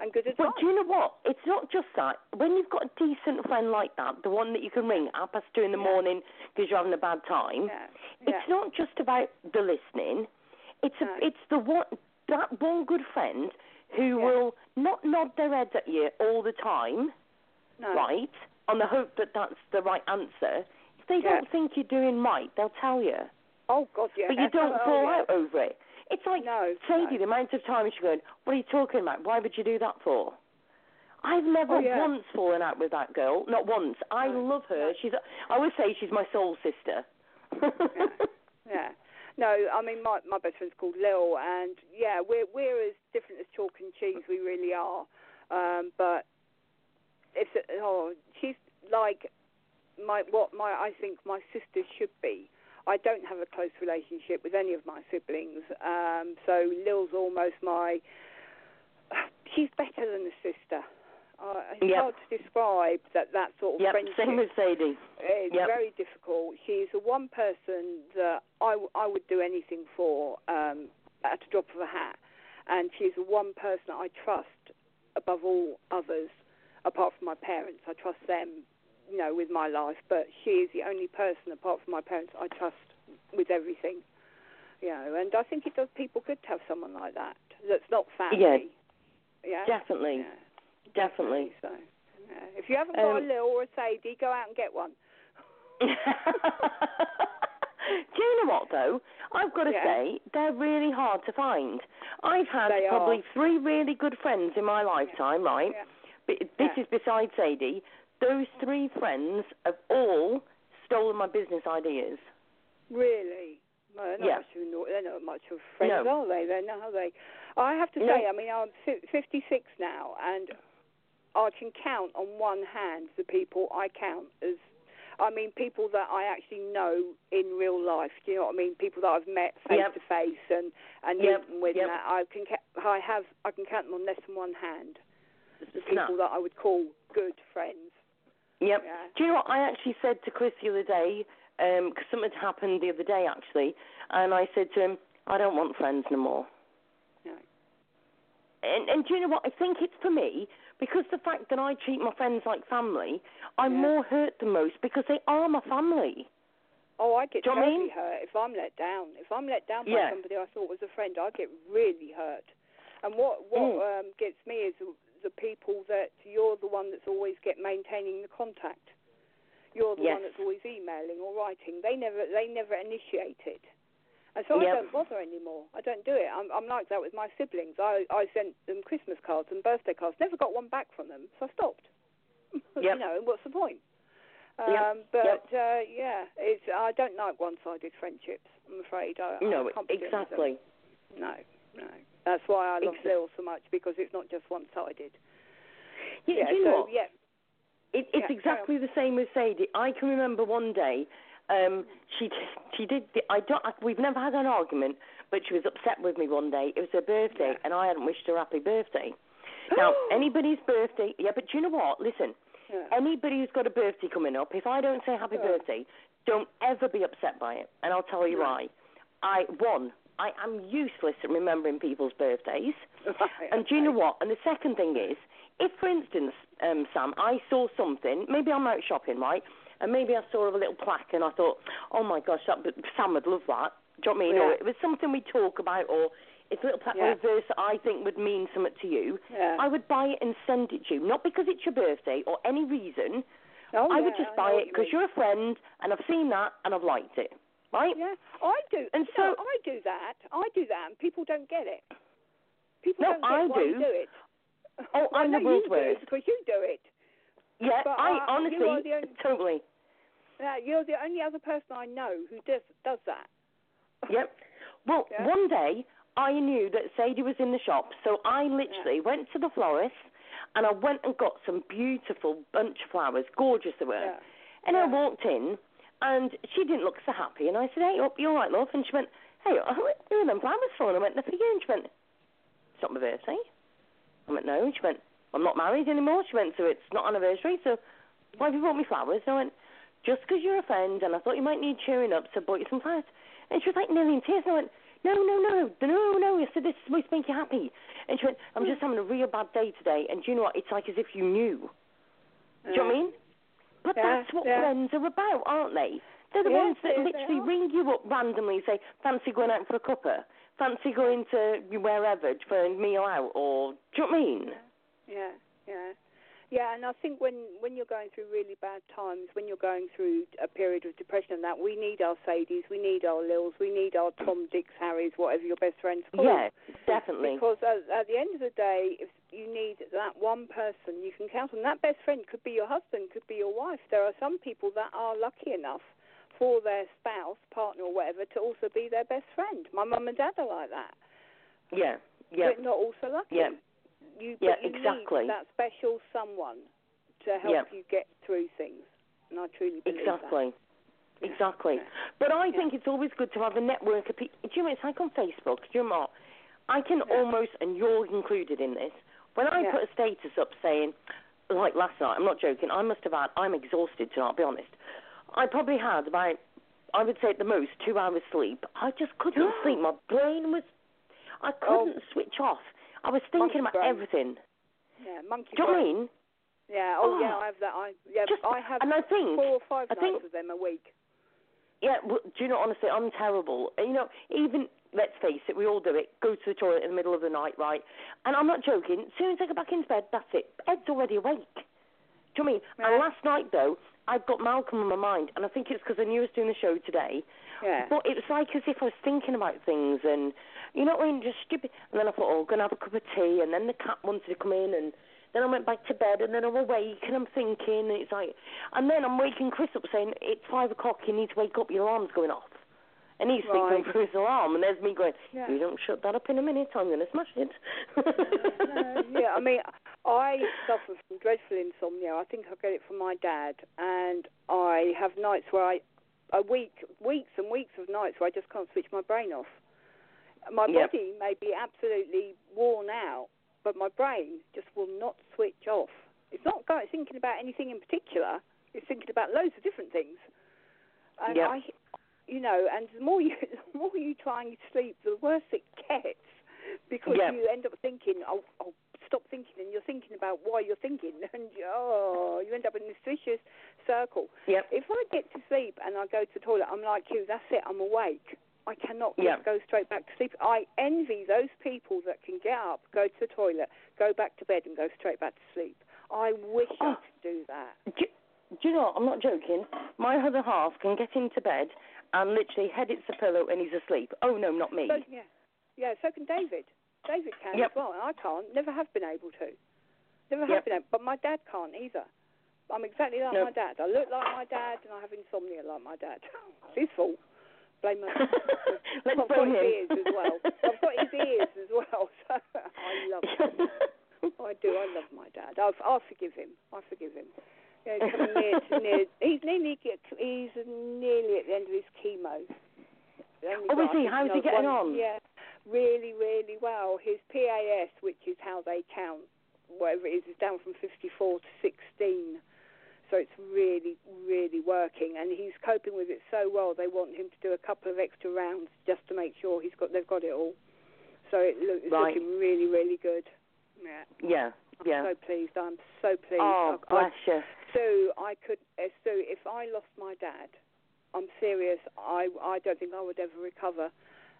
and good advice. But do you know what? It's not just that. When you've got a decent friend like that, the one that you can ring at past two in the Yeah. morning because you're having a bad time, yeah, yeah. it's not just about the listening. It's a, No. it's the one that one good friend who will not nod their heads at you all the time, no. right? On the hope that that's the right answer. If they don't think you're doing right, they'll tell you. Oh God, yeah. But you don't Oh, fall out over it. It's like No, Sadie, no. the amount of time she's going, What are you talking about? Why would you do that for? I've never Oh, yeah. once fallen out with that girl. Not once. I No, love her. no. She's I always say she's my soul sister. Yeah. No, I mean my my best friend's called Lil, and yeah, we're we're as different as chalk and cheese. We really are. Um, but it's oh, she's like my what my I think my sister should be. I don't have a close relationship with any of my siblings, um, so Lil's almost my. She's better than a sister. Uh, it's Yep. hard to describe that that sort of yep, friendship. same with Sadie. It's Yep. very difficult. She's the one person that I, w- I would do anything for um, at a drop of a hat. And she's the one person I trust above all others, apart from my parents. I trust them, you know, with my life. But she is the only person, apart from my parents, I trust with everything. You know, and I think it does people good to have someone like that that's not family. Yeah. Definitely. Yeah. Definitely. So, yeah. if you haven't got Um, a Lil or a Sadie, go out and get one. Do you know what though? I've got to Yeah. say they're really hard to find. I've had They probably are. three really good friends in my lifetime, right? Yeah. But this Yeah. is besides Sadie. Those three friends have all stolen my business ideas. Really? Well, they're not Yeah. much of, they're not much of friends, No. are they? They're not, are they? I have to No. say, I mean, I'm 56 now, and I can count on one hand the people I count as, I mean, people that I actually know in real life. Do you know what I mean? People that I've met face Yep. to face and and Yep, with. yep. That. I can ca- I have I can count them on less than one hand. The people that I would call good friends. Yep. Yeah. Do you know what I actually said to Chris the other day? Because something happened the other day actually, and I said to him, "I don't want friends no more." No. And, and do you know what? I think it's for me because the fact that I treat my friends like family, I'm Yeah. more hurt than most because they are my family. Oh, I get Do I mean? hurt if I'm let down. If I'm let down by Yeah. somebody I thought was a friend, I get really hurt. And what what Mm. um, gets me is the, people that you're the one that's always get maintaining the contact. You're the Yes. one that's always emailing or writing. They never they never initiate it. And so I don't bother anymore. I don't do it. I'm, I'm like that with my siblings. I, I sent them Christmas cards and birthday cards. Never got one back from them, so I stopped. you Yep. know, what's the point? Um, Yep. But Yep. uh, yeah, it's I don't like one-sided friendships. I'm afraid. I, No, I can't be doing with them. exactly. No, no. That's why I love Exa- Lil so much because it's not just one-sided. Yeah, yeah. do you so know what? yeah, It, it's Yeah, exactly the same with Sadie. I can remember one day, um, she she did. The, I don't. I, we've never had an argument, but she was upset with me one day. It was her birthday, Yeah. and I hadn't wished her happy birthday. Now, anybody's birthday, yeah, but do you know what? Listen, yeah. anybody who's got a birthday coming up, if I don't say happy Yeah. birthday, don't ever be upset by it, and I'll tell you No. why. I one, I am useless at remembering people's birthdays. Right, And do you know what? And the second thing is, if, for instance, um, Sam, I saw something, maybe I'm out shopping, right? And maybe I saw a little plaque and I thought, oh my gosh, that, Sam would love that. Do you know what I mean? Or Yeah. it was something we talk about, or it's a little plaque Yeah. verse that I think would mean something to you. Yeah. I would buy it and send it to you, not because it's your birthday or any reason. Oh, I would just I buy it what you because you're a friend and I've seen that and I've liked it, right? Yeah, I do. And no, so- I do that. I do that, and people don't get it. People No, don't get I why you do. do it. Oh, Well, I I'm know the world's you do it because you do it. Yeah, But, I uh, honestly, only- totally. Yeah, you're the only other person I know who does does that. Yep. Well, Yeah. one day I knew that Sadie was in the shop, so I literally went to the florist and I went and got some beautiful bunch of flowers, gorgeous they were. Yeah. And I walked in And she didn't look so happy. And I said, hey, you all right, love? And she went, hey, who are them flowers for? And I went, they're for you. And she went, it's not my birthday. I went, no. And she went, I'm not married anymore. She went, so it's not anniversary, so why have you brought me flowers? And I went, just because you're a friend and I thought you might need cheering up, so I bought you some flowers. And she was like nearly in tears. And I went, no, no, no, no, no. I said, this is supposed to make you happy. And she went, I'm just having a real bad day today. And do you know what? It's like as if you knew. Do you know what I mean? But Yeah, that's what yeah. friends are about, aren't they? They're the Yeah, ones that literally ring you up randomly and say, fancy going out for a cuppa? Fancy going to wherever for a meal out? Or, do you know what I mean? Yeah, yeah, yeah. And I think when when you're going through really bad times, when you're going through a period of depression and that, we need our Sadies, we need our Lils, we need our Tom, Dicks, Harrys, whatever your best friends call. Yeah, definitely. Because at, at the end of the day, if you need that one person you can count on, that best friend could be your husband, could be your wife. There are some people that are lucky enough for their spouse, partner, or whatever to also be their best friend. My mum and dad are like that. Yeah, yeah, But not also lucky. Yeah. You, Yeah, you exactly. that special someone to help Yeah. you get through things. And I truly believe exactly. Yeah. Exactly. Yeah. But I think it's always good to have a network of people. Do you know, it's like on Facebook. Do you know what? I can almost, and you're included in this, when I put a status up saying, like last night, I'm not joking, I must have had, I'm exhausted tonight, I'll be honest. I probably had about, I would say at the most, two hours sleep. I just couldn't sleep. My brain was, I couldn't oh. switch off. I was thinking Monkey about brain. everything. Yeah, monkey Do you know what I brain. mean? Yeah, oh, yeah, Oh. I have that. I yeah, Just- I have and I think, four or five I nights think- of them a week. Yeah, well, do you know, honestly, I'm terrible. You know, even, let's face it, we all do it. Go to the toilet in the middle of the night, right? And I'm not joking. As soon as I get back into bed, that's it. Ed's already awake. Do you know what I mean? Yeah. And last night, though, I've got Malcolm on my mind, and I think it's because I knew I was doing the show today. Yeah. But it was like as if I was thinking about things, and you know what I mean, just stupid. And then I thought, oh, I'm gonna have a cup of tea, and then the cat wanted to come in, and then I went back to bed, and then I'm awake, and I'm thinking, and it's like, and then I'm waking Chris up saying it's five o'clock, you need to wake up, your alarm's going off, and he's Right. thinking for his alarm, and there's me going, Yeah. you don't shut that up in a minute, I'm gonna smash it. No, yeah, I mean, I suffer from dreadful insomnia. I think I get it from my dad, and I have nights where I, a week, weeks and weeks of nights where I just can't switch my brain off. My Yep. body may be absolutely worn out, but my brain just will not switch off. It's not going, thinking about anything in particular. It's thinking about loads of different things. And Yep. I, you know, and the more you, the more you try and sleep, the worse it gets because Yep. you end up thinking, oh, oh, stop thinking, and you're thinking about why you're thinking, and you, oh, you end up in this vicious circle. yep, If I get to sleep and I go to the toilet, I'm like you. That's it. I'm awake. I cannot just go straight back to sleep. I envy those people that can get up, go to the toilet, go back to bed, and go straight back to sleep. I wish I Oh. could do that. Do, do you know? what? I'm not joking. My other half can get into bed and literally head hits the pillow and he's asleep. Oh no, not me. So, yeah, yeah. So can David. David can Yep. as well, and I can't. Never have been able to. Never have Yep. been able. But my dad can't either. I'm exactly like my dad. I look like my dad, and I have insomnia like my dad. It's his fault. Blame my Let's I've got blame his ears as well. I've got his ears as well. So I love him. I do. I love my dad. I'll, I'll forgive him. I forgive him. Yeah, he's coming near near. He's nearly get. He's nearly at the end of his chemo. Oh, is he? How's he getting one- on? Yeah, really, really well. His PSA, which is how they count, whatever it is, is down from 54 to 16. So it's really, really working, and he's coping with it so well. They want him to do a couple of extra rounds just to make sure he's got they've got it all. So it look, it's Right. looking really, really good. Yeah, yeah, I'm yeah. so pleased. I'm so pleased. Oh, I, I, bless you. Sue, I could. Uh, Sue, if I lost my dad, I'm serious. I I don't think I would ever recover.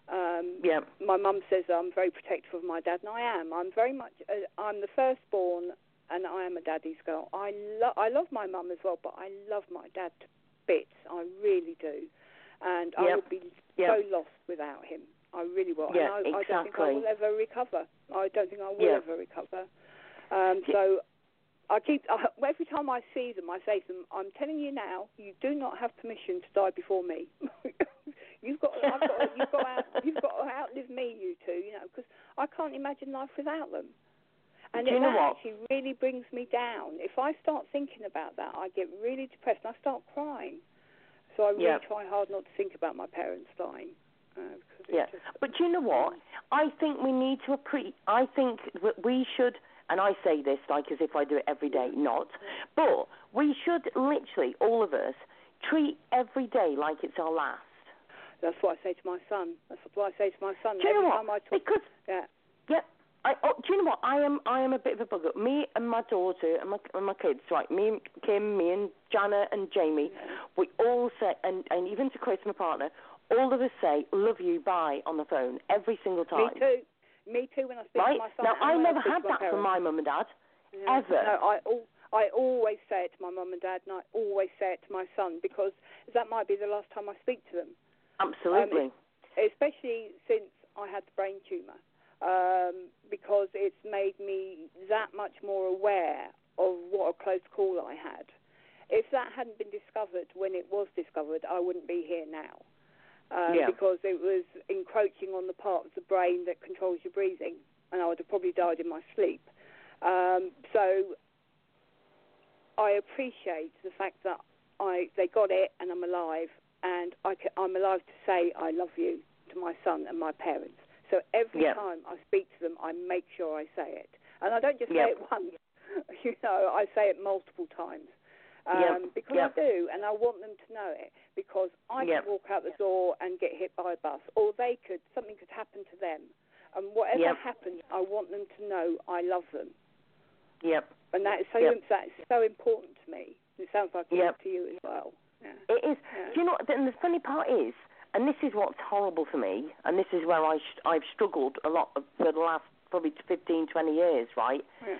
Um, Yeah, my mum says I'm very protective of my dad, and I am. I'm very much. Uh, I'm the firstborn, and I am a daddy's girl. I love. I love my mum as well, but I love my dad to bits. I really do, and I would be Yep. so lost without him. I really will. Yeah, and I, I don't think I will ever recover. I don't think I will Yeah. ever recover. Um, so I keep I, every time I see them, I say to them, "I'm telling you now, you do not have permission to die before me. you've got, I've got, you've got, to out, you've got to outlive me, you two. You know, because I can't imagine life without them." And Do you it, know that what? actually really brings me down. If I start thinking about that, I get really depressed and I start crying. So I really Yeah. try hard not to think about my parents dying. Uh, Yeah, just, but do you know what? I think we need to appre- I think that we should, and I say this like as if I do it every day, not, but we should literally all of us treat every day like it's our last. that's what I say to my son. That's what I say to my son Do you every know what? time I talk. Because Yeah. yeah, I oh, do you know what? I am I am a bit of a bugger. Me and my daughter and my and my kids, right? Me and Kim, me and Jana and Jamie, we all say, and and even to Chris, my partner, all of us say "love you, bye" on the phone every single time. Me too. Me too. When I speak Right to my son. now, I never had that from my mum and dad. Yeah. ever. No, I al- I always say it to my mum and dad, and I always say it to my son because that might be the last time I speak to them. Absolutely. especially since I had the brain tumour, um, because it's made me that much more aware of what a close call I had. If that hadn't been discovered when it was discovered, I wouldn't be here now. Um, Yeah. Because it was encroaching on the part of the brain that controls your breathing, and I would have probably died in my sleep. Um, so I appreciate the fact that I they got it and I'm alive, and I ca I'm alive to say I love you to my son and my parents. So every Yeah. time I speak to them, I make sure I say it, and I don't just Yeah. say it once. You know, I say it multiple times. Um, Yeah. Because Yeah. I do, and I want them to know it. Because I Yeah. could walk out the door and get hit by a bus, or they could. Something could happen to them, and whatever happens, I want them to know I love them, Yep. and that is so Yep. that's so important to me. It sounds like it is Yep. to you as well. Yeah. It is. Yeah. Do you know what? And the funny part is, and this is what's horrible for me, and this is where I sh- I've struggled a lot for the last probably 15, 20 years, right? Yeah.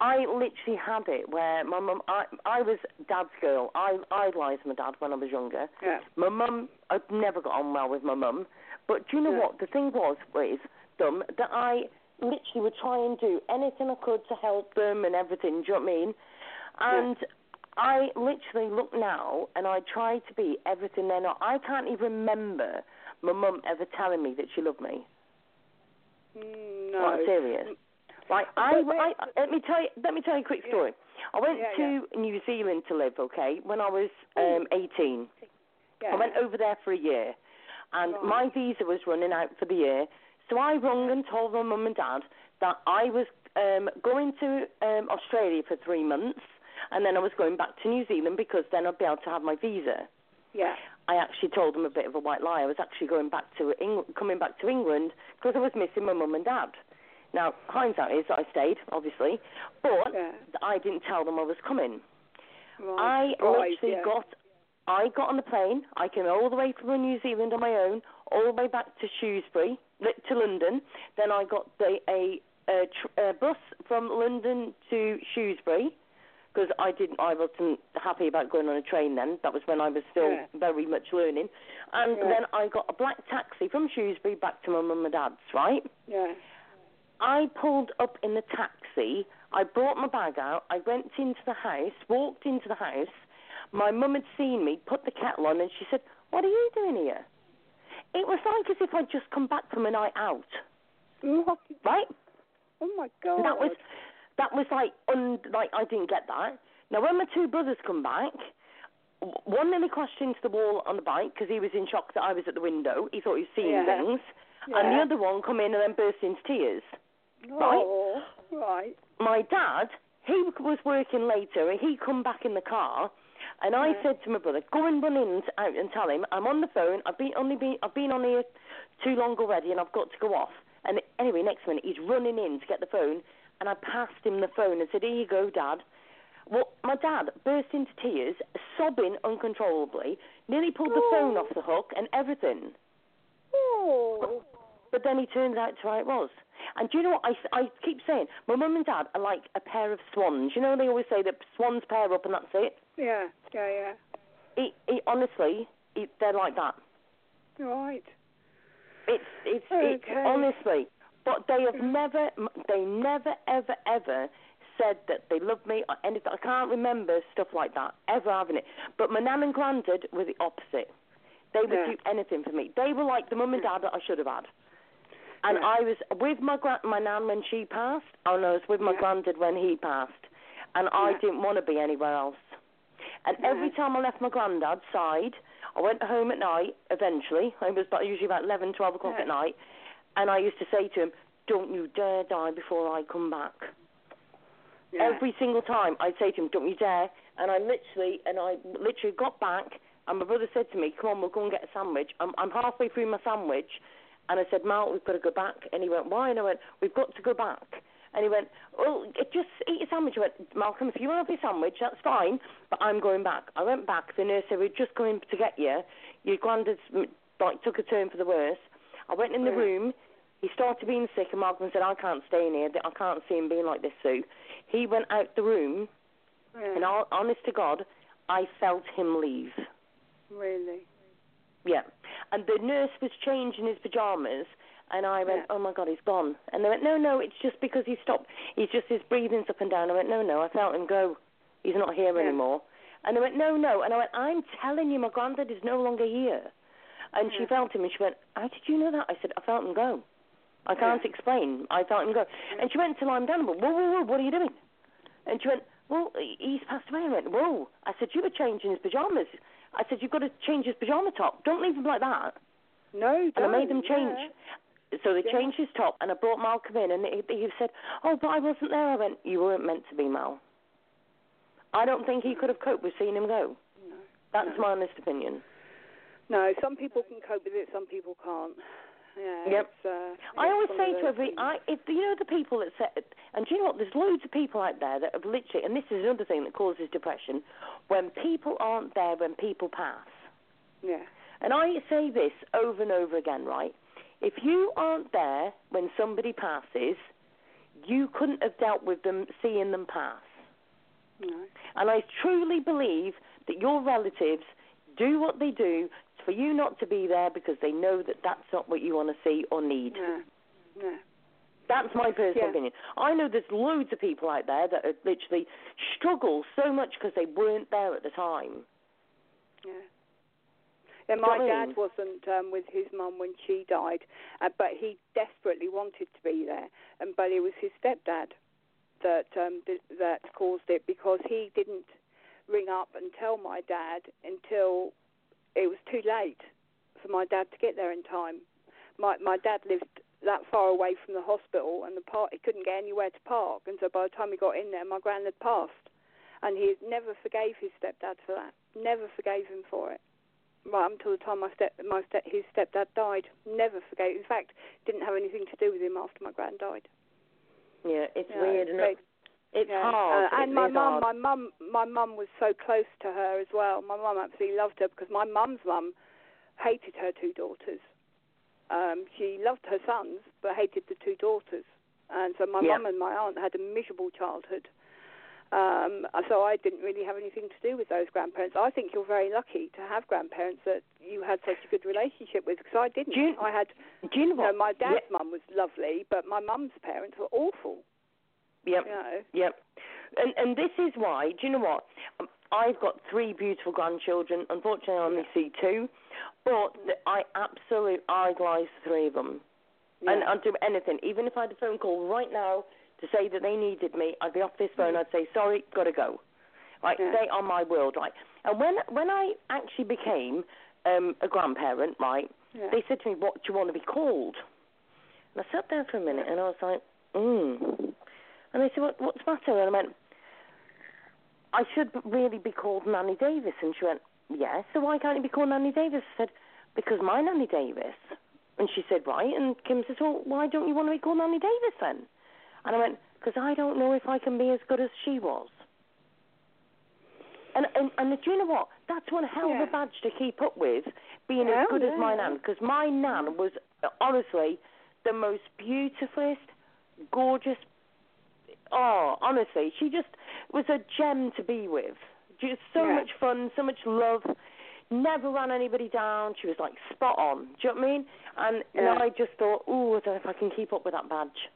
I literally had it where my mum, I, I was dad's girl. I idolised my dad when I was younger. Yeah. My mum, I never got on well with my mum. But do you know Yeah. what? The thing was, with them that I literally would try and do anything I could to help them and everything, do you know what I mean? And I literally look now and I try to be everything they're not. I can't even remember my mum ever telling me that she loved me. Mm, no. Serious. Right, I, I, let me tell you, let me tell you a quick Yeah. story. I went Yeah, to New Zealand to live, okay, when I was um, 18. Yeah. I went over there for a year, and Right. my visa was running out for the year. So I rung and told my mum and dad that I was um, going to um, Australia for three months, and then I was going back to New Zealand because then I'd be able to have my visa. Yeah. I actually told them a bit of a white lie. I was actually going back to Eng- coming back to England because I was missing my mum and dad. Now, hindsight is that I stayed, obviously, but Yeah. I didn't tell them I was coming. Right. I Right, literally yeah. got, I got on the plane. I came all the way from New Zealand on my own, all the way back to Shrewsbury, to London. Then I got the, a, a, tr- a bus from London to Shrewsbury because I didn't, I wasn't happy about going on a train then. That was when I was still Yeah. very much learning. And Yeah. then I got a black taxi from Shrewsbury back to my mum and dad's. Right. Yeah. I pulled up in the taxi. I brought my bag out. I went into the house, walked into the house. My mum had seen me, put the kettle on, and she said, What are you doing here? It was like as if I'd just come back from a night out, Right. right? Oh my God. That was that was like un, like I didn't get that. Now when my two brothers come back, one nearly crashed into the wall on the bike because he was in shock that I was at the window. He thought he was seeing Yeah. things, and the other one come in and then burst into tears. Right? Oh, right. my dad, he was working later, and he come back in the car, and I Yeah. said to my brother, "Go and run in out uh, and tell him I'm on the phone. I've been only been I've been on here too long already, and I've got to go off." And anyway, next minute he's running in to get the phone, and I passed him the phone and said, "Here you go, Dad." Well, my dad burst into tears, sobbing uncontrollably, nearly pulled the phone Oh. off the hook and everything. Oh. But then he turns out to how it was. And do you know what? I, I keep saying, my mum and dad are like a pair of swans. You know, they always say that swans pair up and that's it. Yeah. Yeah. Yeah. It, it honestly, it, they're like that. Right. It's, it's, it's Okay. honestly. But they have mm. never, they never, ever, ever said that they love me or anything. I can't remember stuff like that ever having it. But my nan and granddad were the opposite. They would Yeah. do anything for me. They were like the mum and mm. dad that I should have had. And Yeah. I was with my gra- my nan when she passed, oh and I was with my Yeah. granddad when he passed, and I Yeah. didn't want to be anywhere else. And every time I left my granddad's side, I went home at night. Eventually, it was about, usually about eleven, twelve o'clock Yeah. at night, and I used to say to him, "Don't you dare die before I come back." Yeah. Every single time I'd say to him, "Don't you dare!" And I literally, and I literally got back, and my brother said to me, "Come on, we'll go and get a sandwich." I'm, I'm halfway through my sandwich, and I said, "Mal, we've got to go back." And he went, "Why?" And I went, "We've got to go back." And he went, "Well, just eat your sandwich." I went, "Malcolm, if you want to have a sandwich, that's fine, but I'm going back." I went back. The nurse said, "We're just going to get you. Your granddad's mm, like took a turn for the worse." I went in the room. He started being sick, and Malcolm said, "I can't stay in here. I can't see him being like this, Sue." He went out the room, yeah. and all, honest to God, I felt him leave. Really. Yeah. And the nurse was changing his pajamas, and I went, Yeah. "Oh my God, he's gone." And they went, "No, no, it's just because he stopped. He's just his breathing's up and down." I went, "No, no, I felt him go. He's not here Yeah. anymore." And they went, "No, no," and I went, "I'm telling you, my granddad is no longer here." And she hmm. felt him, and she went, "How did you know that?" I said, "I felt him go. I can't Yeah. explain. I felt him go." And she went to lie down. I went, "Whoa, whoa, whoa! What are you doing?" And she went, "Well, he's passed away." I went, "Whoa!" I said, "You were changing his pajamas." I said, "You've got to change his pajama top. Don't leave him like that." No, and I made them change. So they Yeah. changed his top, and I brought Malcolm in, and he, he said, "Oh, but I wasn't there." I went, "You weren't meant to be, Mal." I don't think he could have coped with seeing him go. No. That's No. my honest opinion. No, some people can cope with it, some people can't. Yeah. Yep. Uh, I always say to every. I, if you know the people that say, and do you know what? There's loads of people out there that have literally, and this is another thing that causes depression, when people aren't there when people pass. Yeah. And I say this over and over again, right? If you aren't there when somebody passes, you couldn't have dealt with them seeing them pass. No. And I truly believe that your relatives do what they do for you not to be there because they know that that's not what you want to see or need. No. No. That's my personal Yeah. opinion. I know there's loads of people out there that are literally struggle so much because they weren't there at the time. Yeah. Yeah, my I dad mean? wasn't um, with his mum when she died, uh, but he desperately wanted to be there. And but it was his stepdad that um, th- that caused it because he didn't ring up and tell my dad until it was too late for my dad to get there in time. My my dad lived that far away from the hospital, and the park he couldn't get anywhere to park, and so by the time he got in there, my gran had passed, and he never forgave his stepdad for that. Never forgave him for it right until the time my step my step his stepdad died. Never forgave. In fact, didn't have anything to do with him after my grand died. Yeah, it's Yeah, weird, and but- it's yeah. hard. Uh, and It my mum, my mum, my mum was so close to her as well. My mum absolutely loved her because my mum's mum hated her two daughters. Um, she loved her sons but hated the two daughters, and so my Yeah. mum and my aunt had a miserable childhood. Um, so I didn't really have anything to do with those grandparents. I think you're very lucky to have grandparents that you had such a good relationship with because I didn't. Do you- I had, Do you know you know, my dad's Yeah. mum was lovely, but my mum's parents were awful. Yep. You know. Yep. And and this is why. Do you know what? Um, I've got three beautiful grandchildren. Unfortunately, I only see two, but I absolutely idolise three of them. And I'd do anything, even if I had a phone call right now to say that they needed me. I'd be off this phone. I'd say sorry, gotta go. Like Yeah. they are my world. Right. And when when I actually became um, a grandparent, right, yeah. they said to me, "What do you want to be called?" And I sat there for a minute, and I was like, "Hmm." And they said, what, "What's the matter?" And I went, "I should really be called Nanny Davis." And she went, "Yes. So why can't you be called Nanny Davis?" I said, "Because my Nanny Davis." And she said, "Right." And Kim says, "Well, why don't you want to be called Nanny Davis then?" And I went, "Because I don't know if I can be as good as she was." And, and and do you know what? That's one hell of Yeah. a badge to keep up with, being Yeah, as good as my yeah. nan. Because my nan was honestly the most beautifulest, gorgeous. Oh, honestly, she just was a gem to be with. Just so Yeah. much fun, so much love. Never ran anybody down. She was like spot on. Do you know what I mean? And Yeah. and I just thought, oh, I don't know if I can keep up with that badge.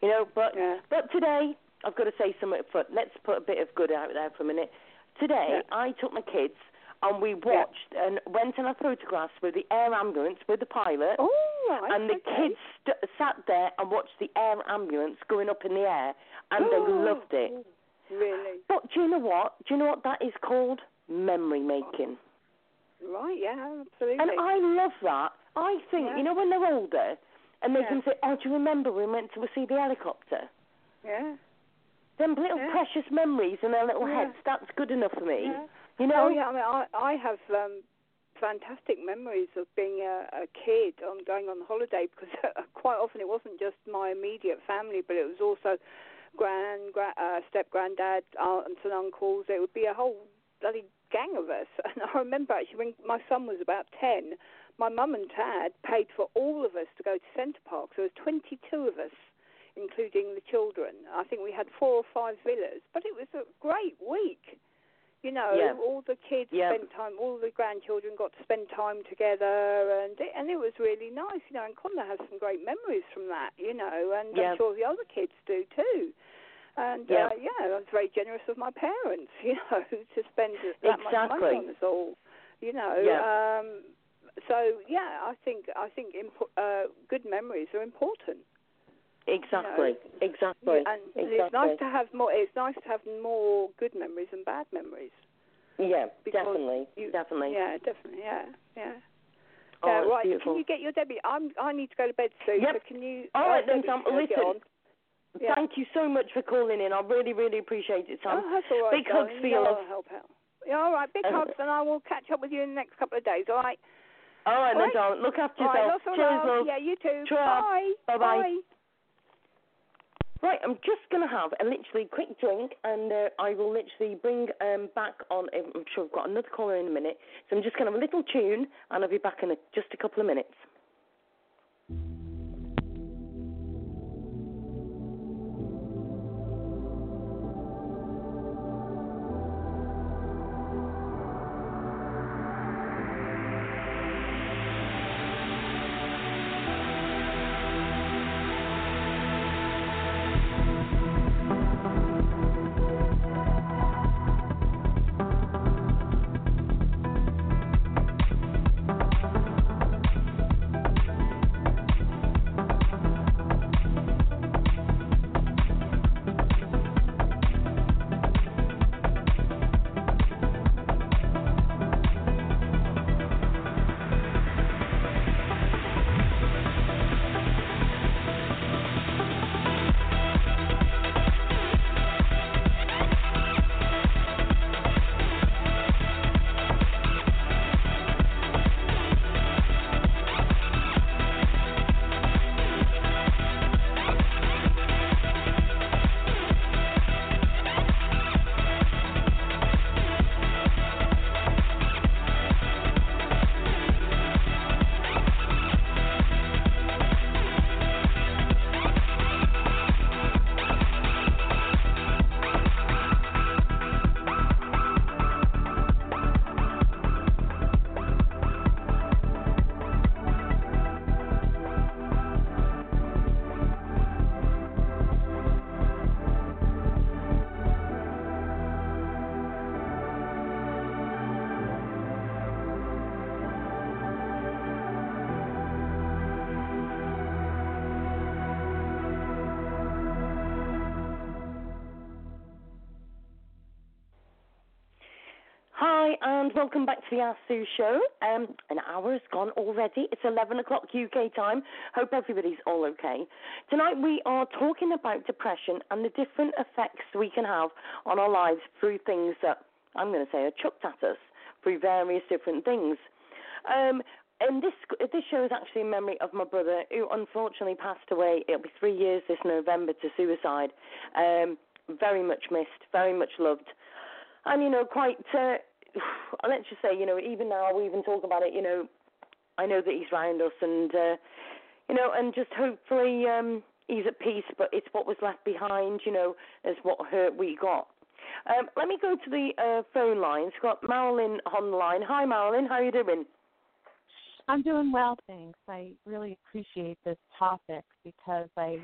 You know, but Yeah. but today I've got to say something. For, let's put a bit of good out there for a minute. Today. I took my kids and we watched and went and had photographs with the air ambulance with the pilot. Oh, right. and the okay. kids st- sat there and watched the air ambulance going up in the air, and they loved it. Really? But do you know what? Do you know what that is called? Memory making. Right, yeah, absolutely. And I love that. I think, Yeah. you know, when they're older and they Yeah. can say, oh, do you remember we went to see the helicopter? yeah. Them little Yeah. precious memories in their little Yeah. heads, that's good enough for me. You know? Oh yeah, I mean, I I have um, fantastic memories of being a, a kid on going on holiday because quite often it wasn't just my immediate family, but it was also grand, gra- uh, step granddad, aunts and uncles. It would be a whole bloody gang of us. And I remember actually when my son was about ten, my mum and dad paid for all of us to go to Centre Park. So there was 22 of us, including the children. I think we had four or five villas, but it was a great week. You know, Yeah. all the kids Yeah. spent time, all the grandchildren got to spend time together, and it, and it was really nice. You know, and Conda has some great memories from that. You know, and Yeah. I'm sure the other kids do too. And Yeah. uh, yeah, I was very generous of my parents. You know, to spend that much money on us all. You know, Yeah. um, so yeah, I think I think impo- uh, good memories are important. Exactly. Exactly. and exactly. it's nice to have more. It's nice to have more good memories than bad memories. yeah, because definitely. you- definitely. Yeah, definitely. Yeah, yeah. Oh, it's right, beautiful. can you get your Debbie? I'm. I need to go to bed soon. Yep. So can you? All right uh, then, Debbie, Sam. Listen? Yeah. Thank you so much for calling in. I really, really appreciate it, Sam. oh, that's all right. Big hugs darling. for you you, know love. I'll help out. Yeah, all right. Big Uh, hugs, and I will catch up with you in the next couple of days. All right. All right, All then, right. darling. Look after All right. yourself. Of Cheers, love. Yeah, you too. Bye. Bye-bye. Bye. Right, I'm just going to have a literally quick drink and uh, I will literally bring um, back on. I'm sure I've got another caller in a minute. So I'm just going to have a little tune and I'll be back in a, just a couple of minutes. Welcome back to the Ask Sue show. Um, an hour has gone already. It's 11 o'clock UK time. Hope everybody's all okay. Tonight we are talking about depression and the different effects we can have on our lives through things that I'm going to say are chucked at us through various different things. Um, and this this show is actually in memory of my brother, who unfortunately passed away. It'll be three years this November to suicide. Um, very much missed, very much loved, and you know, quite. Uh, let's just say, you know, even now we even talk about it. You know, I know that he's round us, and uh, you know, and just hopefully um, he's at peace. But it's what was left behind, you know, is what hurt we got. Um, let me go to the uh, phone lines. Got Marilyn on the line. Hi, Marilyn. How are you doing? I'm doing well, thanks. I really appreciate this topic because I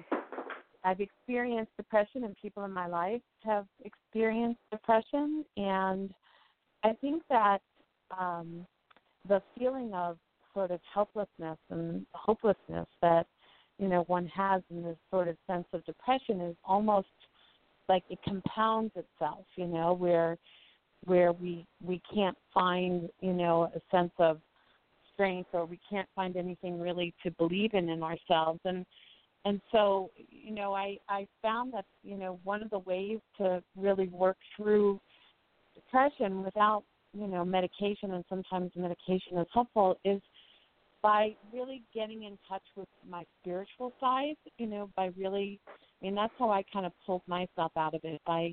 I've experienced depression and people in my life have experienced depression and I think that um the feeling of sort of helplessness and hopelessness that you know one has in this sort of sense of depression is almost like it compounds itself, you know, where where we we can't find you know a sense of strength or we can't find anything really to believe in in ourselves. And and so you know i i found that you know one of the ways to really work through depression without you know medication and sometimes medication is helpful is by really getting in touch with my spiritual side you know by really i mean that's how i kind of pulled myself out of it by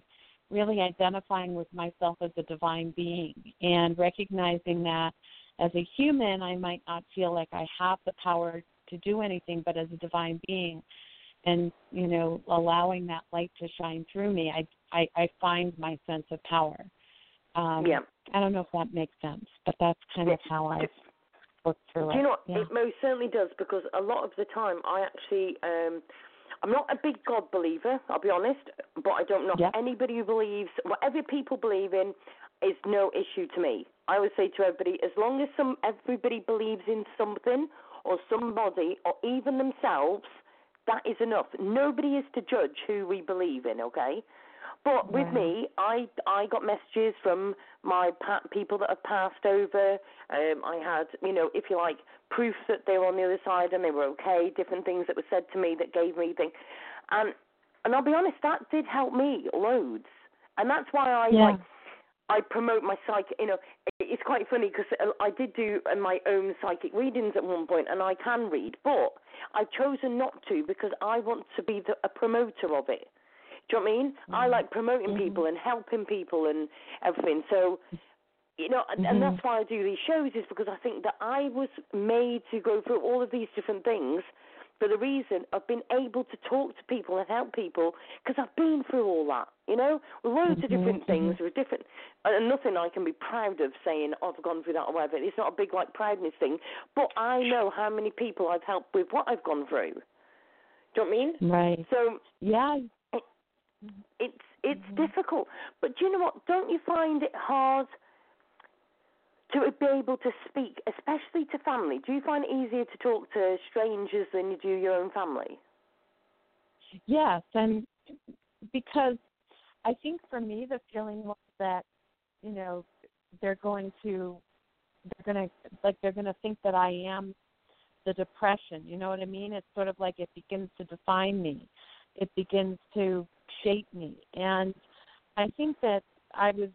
really identifying with myself as a divine being and recognizing that as a human I might not feel like I have the power to do anything but as a divine being and you know allowing that light to shine through me I I, I find my sense of power. Um yeah. I don't know if that makes sense, but that's kind of how I work through it. Do you know what? Yeah. It most certainly does because a lot of the time I actually um I'm not a big God believer, I'll be honest, but I don't know yep. anybody who believes whatever people believe in is no issue to me. I would say to everybody, as long as some everybody believes in something or somebody or even themselves, that is enough. Nobody is to judge who we believe in, okay? But with me, I I got messages from my pa- people that have passed over. Um, I had, you know, if you like, proof that they were on the other side and they were okay. Different things that were said to me that gave me things, and and I'll be honest, that did help me loads, and that's why I yeah. like I promote my psychic. You know, it's quite funny because I did do my own psychic readings at one point, and I can read, but I've chosen not to because I want to be the, a promoter of it. Do you know what I mean? Mm-hmm. I like promoting mm-hmm. people and helping people and everything. So, you know, mm-hmm. and that's why I do these shows is because I think that I was made to go through all of these different things for the reason of being able to talk to people and help people because I've been through all that, you know, loads of different mm-hmm. things with different, and nothing I can be proud of saying oh, I've gone through that or whatever. It's not a big like proudness thing, but I know how many people I've helped with what I've gone through. Do you know what I mean? Right. So yeah, it's it's mm-hmm. difficult. But do you know what? Don't you find it hard to be able to speak, especially to family? Do you find it easier to talk to strangers than you do your own family? Yes, and because I think for me the feeling was that you know they're going to they're going to like they're going to think that I am the depression. You know what I mean? It's sort of like it begins to define me. It begins to shape me. And I think that I was,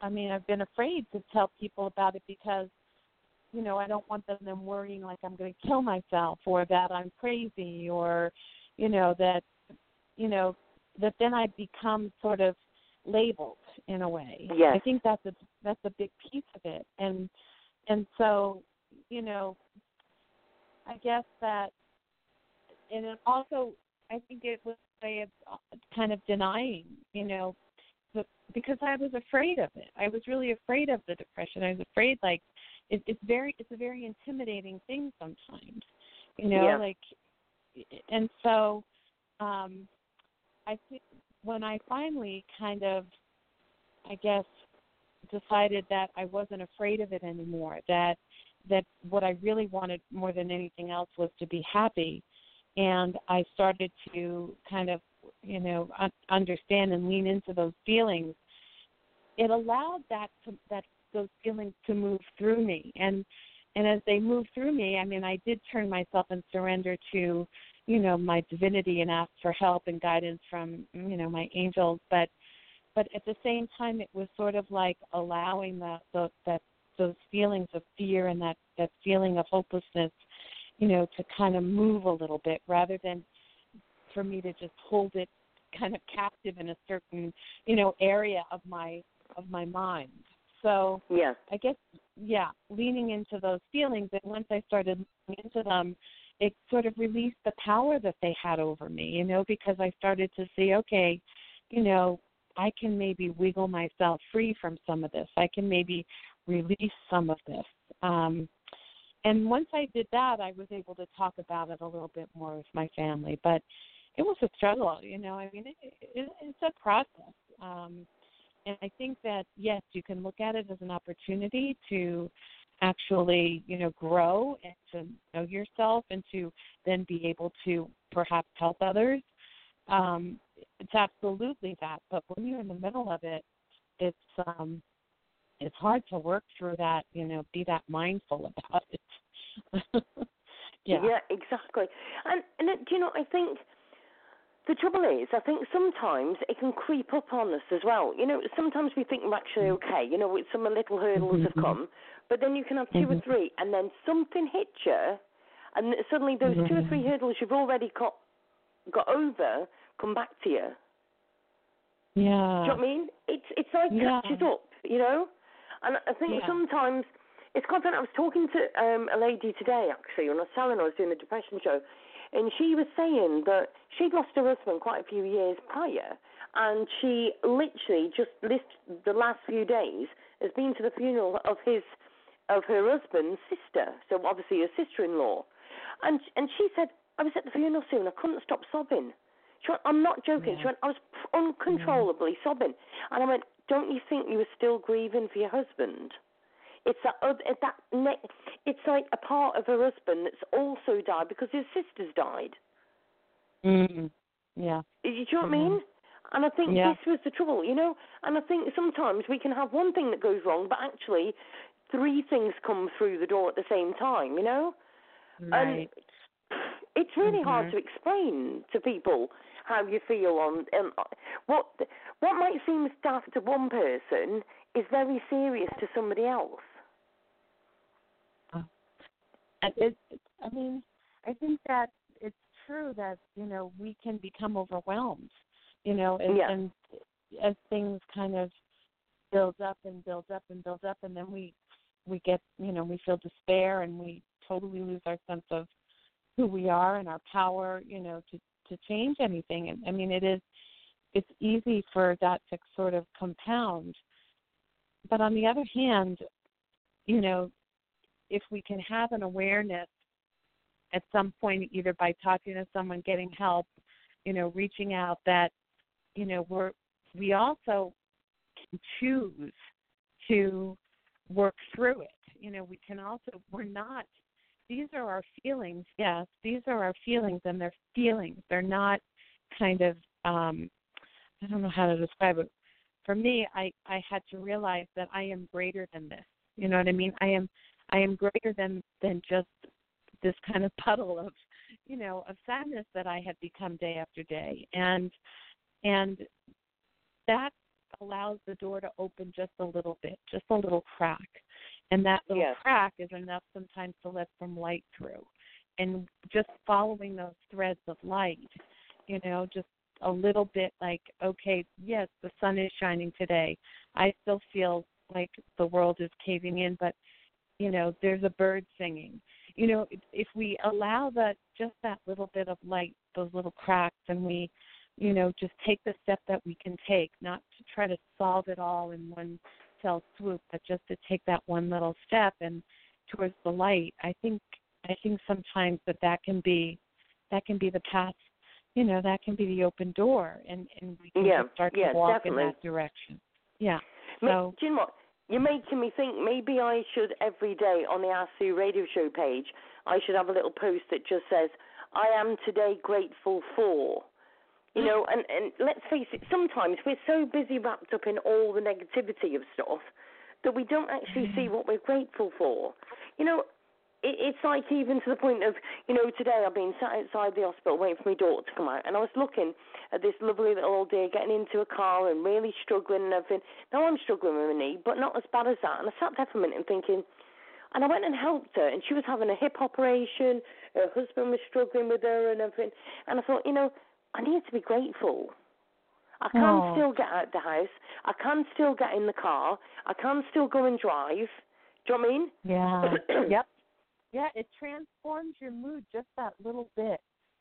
I mean, I've been afraid to tell people about it because, you know, I don't want them, them worrying like I'm going to kill myself or that I'm crazy or, you know, that, you know, that then I become sort of labeled in a way. Yes. I think that's a that's a big piece of it. And and so, you know, I guess that and it also I think it was way of uh, kind of denying, you know, because I was afraid of it. I was really afraid of the depression. I was afraid, like, it, it's very, it's a very intimidating thing sometimes, you know, yeah. like, and so, um, I think when I finally kind of, I guess, decided that I wasn't afraid of it anymore, that that what I really wanted more than anything else was to be happy and I started to kind of, you know, un- understand and lean into those feelings. It allowed that to, that those feelings to move through me, and and as they moved through me, I mean, I did turn myself and surrender to, you know, my divinity and ask for help and guidance from, you know, my angels, but but at the same time, it was sort of like allowing the, the that those feelings of fear and that that feeling of hopelessness you know, to kind of move a little bit rather than for me to just hold it kind of captive in a certain, you know, area of my of my mind. So yeah. I guess yeah, leaning into those feelings and once I started leaning into them, it sort of released the power that they had over me, you know, because I started to see, okay, you know, I can maybe wiggle myself free from some of this. I can maybe release some of this. Um, and once I did that, I was able to talk about it a little bit more with my family. But it was a struggle, you know. I mean, it, it, it's a process. Um, and I think that yes, you can look at it as an opportunity to actually, you know, grow and to know yourself and to then be able to perhaps help others. Um, it's absolutely that. But when you're in the middle of it, it's um it's hard to work through that, you know, be that mindful about it. yeah. Yeah, exactly. And and it, do you know? I think the trouble is, I think sometimes it can creep up on us as well. You know, sometimes we think we're actually Mm-hmm. okay. You know, with some little hurdles have come, but then you can have 2 or Mhm. three, and then something hits you, and suddenly those two or three Mhm. hurdles you've already got got over come back to you. Yeah. Do you know what I mean? It's it's like Yeah. catches up, you know. And I think Yeah. sometimes it's quite funny. I was talking to um, a lady today actually when I was telling her I was doing the depression show, and she was saying that she'd lost her husband quite a few years prior, and she literally just this the last few days has been to the funeral of his of her husband's sister, so obviously her sister-in-law, and and she said I was at the funeral soon. I couldn't stop sobbing. She went, I'm not joking. Yeah. She went, I was uncontrollably sobbing. And I went, don't you think you were still grieving for your husband? It's that, that ne- it's like a part of her husband that's also died because his sister's died. Mm. Yeah. Do you know what I Mhm. mean? And I think Yeah. this was the trouble, you know. And I think sometimes we can have one thing that goes wrong, but actually three things come through the door at the same time, you know. Right. And it's really hard Mhm. to explain to people how you feel on um, what what might seem daft to one person is very serious to somebody else. And it, I mean, I think that it's true that you know we can become overwhelmed, you know, and, Yeah. and as things kind of build up and build up and build up, and then we we get you know we feel despair and we totally lose our sense of who we are and our power, you know, to to change anything. And I mean, it is it's easy for that to sort of compound. But on the other hand, you know, if we can have an awareness at some point, either by talking to someone, getting help, you know, reaching out, that you know we're we also can choose to work through it. You know, we can also we're not. These are our feelings. Yes, these are our feelings, and they're feelings. They're not kind of. um I don't know how to describe it. For me, I I had to realize that I am greater than this. You know what I mean? I am I am greater than than just this kind of puddle of you know of sadness that I have become day after day, and and that allows the door to open just a little bit, just a little crack, and that little Yeah. crack is enough sometimes to let some light through, and just following those threads of light, you know, just a little bit like okay, yes, the sun is shining today. I still feel like the world is caving in, but you know there's a bird singing you know if- if we allow that just that little bit of light those little cracks and we you know just take the step that we can take not to try to solve it all in one fell swoop but just to take that one little step and towards the light i think i think sometimes that that can be that can be the path you know that can be the open door and and we can Yeah, start yeah, to walk definitely. in that direction yeah Ma- so Do you know what? You're making me think maybe I should every day on the Sue radio show page, I should have a little post that just says, I am today grateful for. You know, and, and let's face it, sometimes we're so busy wrapped up in all the negativity of stuff that we don't actually see mm. what we're grateful for. You know, it, it's like even to the point of, you know, today I've been sat outside the hospital waiting for my daughter to come out, and I was looking at this lovely little old dear getting into a car and really struggling and everything. Now I'm struggling with my knee, but not as bad as that. And I sat there for a minute and thinking, and I went and helped her, and she was having a hip operation. Her husband was struggling with her and everything. And I thought, you know, I need to be grateful. I can Oh. still get out the house. I can still get in the car. I can still go and drive. Do you know what I mean? Yeah. yep. Yeah, it transforms your mood just that little bit.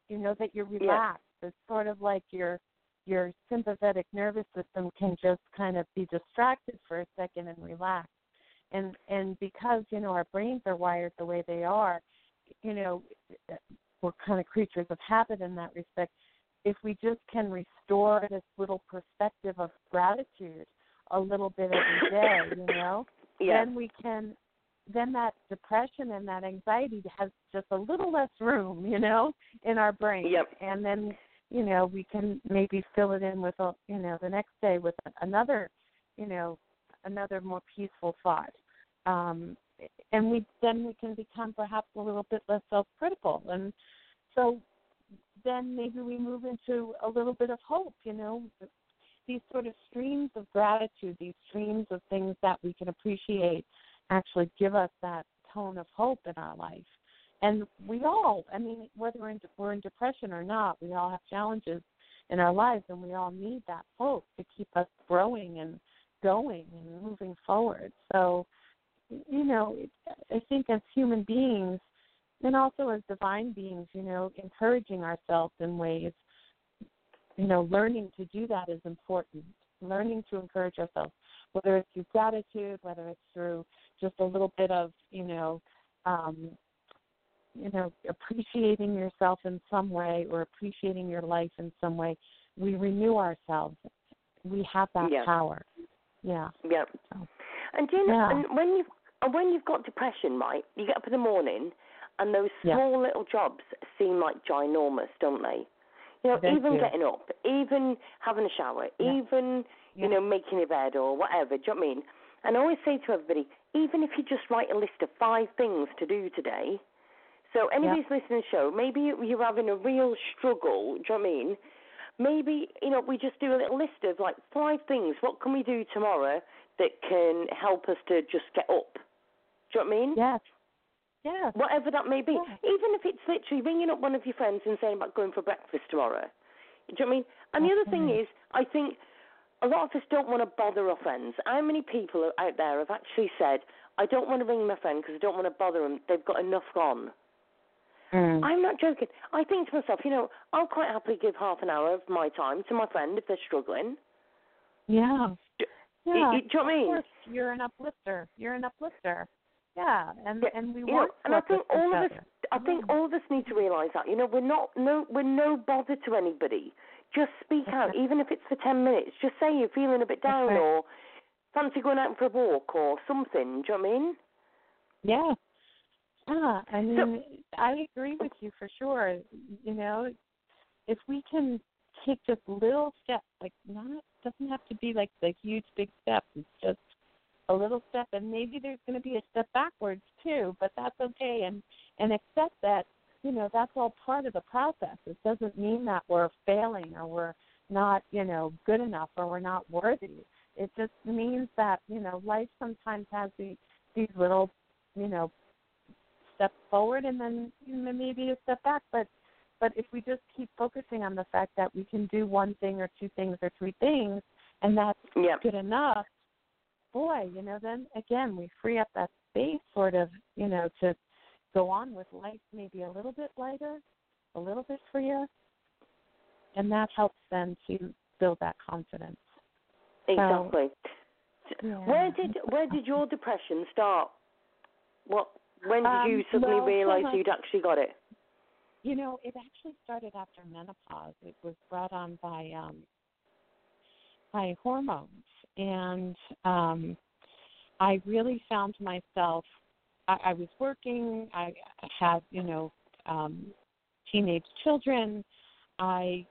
You know that you're relaxed. It's sort of like your your sympathetic nervous system can just kind of be distracted for a second and relax. And and because, you know, our brains are wired the way they are, you know, we're kind of creatures of habit in that respect. If we just can restore this little perspective of gratitude a little bit every day, you know, Yeah. then we can then that depression and that anxiety has just a little less room, you know, in our brain. Yep. And then, you know, we can maybe fill it in with a, you know, the next day with another you know, another more peaceful thought. Um, and we then we can become perhaps a little bit less self-critical, and so then maybe we move into a little bit of hope. You know, these sort of streams of gratitude, these streams of things that we can appreciate, actually give us that tone of hope in our life. And we all, I mean, whether we're in, we're in depression or not, we all have challenges in our lives, and we all need that hope to keep us growing and going and moving forward. So, you know, I think as human beings, and also as divine beings, you know, encouraging ourselves in ways, you know, learning to do that is important. Learning to encourage ourselves, whether it's through gratitude, whether it's through just a little bit of, you know, um, you know, appreciating yourself in some way or appreciating your life in some way, we renew ourselves. We have that yeah. power. Yeah. Yeah. So, and do you know, yeah. and when you when you've got depression, right? You get up in the morning, and those small yeah. little jobs seem like ginormous, don't they? You know, even getting up, even having a shower, Yeah. even Yeah. you know making your bed or whatever. Do you know what I mean? And I always say to everybody, even if you just write a list of five things to do today. So anybody's listening to the show, maybe you're having a real struggle. Do you know what I mean? Maybe you know we just do a little list of like five things. What can we do tomorrow that can help us to just get up? Do you know what I mean? Yes. Yes. whatever that may be. Yeah. Even if it's literally ringing up one of your friends and saying about going for breakfast tomorrow. Do you know what I mean? And the other thing is, I think a lot of us don't want to bother our friends. How many people out there have actually said, I don't want to ring my friend because I don't want to bother them. They've got enough on. Mm. I'm not joking. I think to myself, you know, I'll quite happily give half an hour of my time to my friend if they're struggling. Yeah. Yeah. you- do you know what I mean? Of course, you're an uplifter. You're an uplifter. Yeah, and Yeah, and we you know, want and I think all of us. I think Yeah. all of us need to realise that. You know, we're not no, we're no bother to anybody. Just speak out, even if it's for ten minutes. Just say you're feeling a bit down right. or fancy going out for a walk or something. Do you know what I mean? Yeah. Yeah, I mean, I agree with you for sure. You know, if we can take just little steps, like not doesn't have to be like the huge big steps. It's just a little step, and maybe there's going to be a step backwards too, but that's okay, and and accept that. You know, that's all part of the process. It doesn't mean that we're failing or we're not, you know, good enough or we're not worthy. It just means that you know life sometimes has these these little, you know, step forward and then you know, maybe a step back. But but if we just keep focusing on the fact that we can do one thing or two things or three things, and that's Yeah. good enough, boy, you know, then again we free up that space, sort of, you know, to go on with life maybe a little bit lighter, a little bit freer, and that helps then to build that confidence. Exactly. Yeah. Where did where did your depression start? What when did Um, you suddenly well, realise so you'd actually got it? You know, it actually started after menopause. It was brought on by um by hormones and um I really found myself I, I was working, I had, you know, um teenage children. I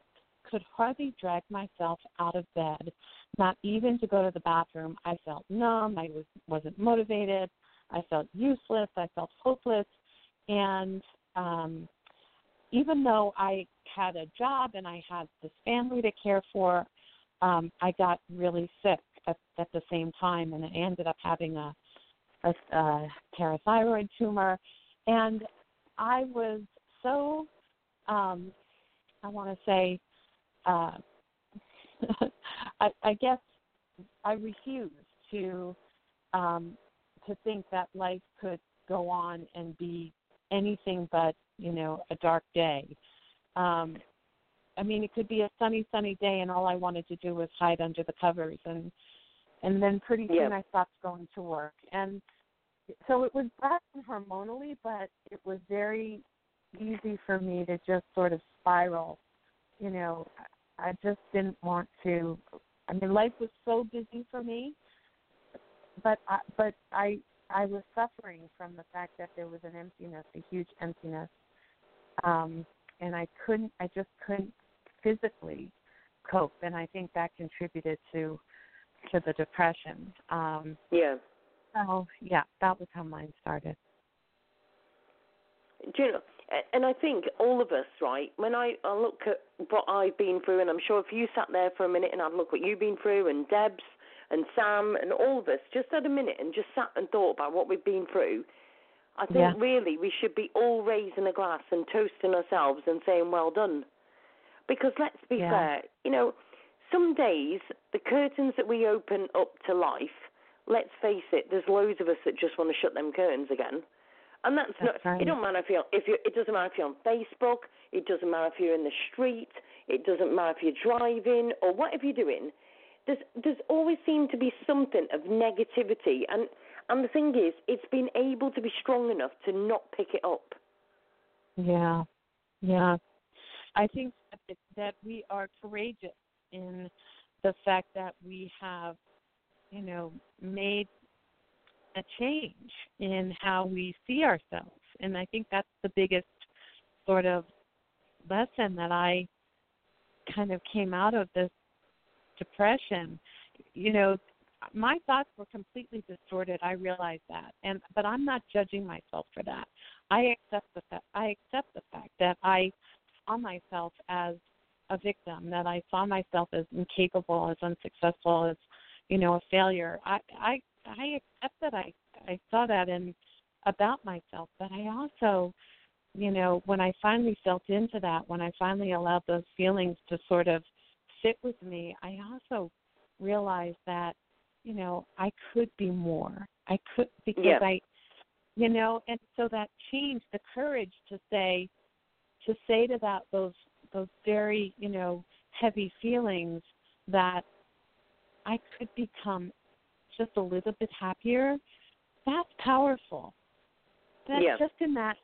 could hardly drag myself out of bed, not even to go to the bathroom. I felt numb, I was wasn't motivated, I felt useless, I felt hopeless and um even though I had a job and I had this family to care for, um, I got really sick at, at the same time, and I ended up having a, a, a parathyroid tumor, and I was so, um, I want to say, uh, I, I guess I refused to um, to think that life could go on and be anything but you know a dark day. Um i mean it could be a sunny sunny day and all i wanted to do was hide under the covers. And and then pretty soon Yeah. i stopped going to work and so it was in hormonally but it was very easy for me to just sort of spiral you know i just didn't want to i mean life was so busy for me but I, but i I was suffering from the fact that there was an emptiness, a huge emptiness, um, and I couldn't. I just couldn't physically cope, and I think that contributed to to the depression. Um, yeah. So yeah, that was how mine started. Do you know? And I think all of us, right? When I, I look at what I've been through, and I'm sure if you sat there for a minute and I'd look what you've been through, and Deb's and Sam and all of us just had a minute and just sat and thought about what we've been through, I think Yeah. really we should be all raising a glass and toasting ourselves and saying well done. Because let's be Yeah. fair, you know, some days the curtains that we open up to life, let's face it, there's loads of us that just want to shut them curtains again. And that's, That's not. right. It don't matter if you're if you. It doesn't matter if you're on Facebook. It doesn't matter if you're in the street. It doesn't matter if you're driving or whatever you're doing. There's there's always seemed to be something of negativity, and and the thing is, it's been able to be strong enough to not pick it up. Yeah, yeah. I think that, that we are courageous in the fact that we have, you know, made a change in how we see ourselves, and I think that's the biggest sort of lesson that I kind of came out of this depression. You know, my thoughts were completely distorted. I realize that, and but I'm not judging myself for that. I accept the fact. I accept the fact that I saw myself as a victim, that I saw myself as incapable, as unsuccessful, as you know, a failure. I I I accept that I I saw that in about myself, but I also, you know, when I finally felt into that, when I finally allowed those feelings to sort of sit with me, I also realized that, you know, I could be more. I could because Yeah. I you know, and so that changed the courage to say to say to that those those very, you know, heavy feelings that I could become just a little bit happier, that's powerful. That Yeah. just in that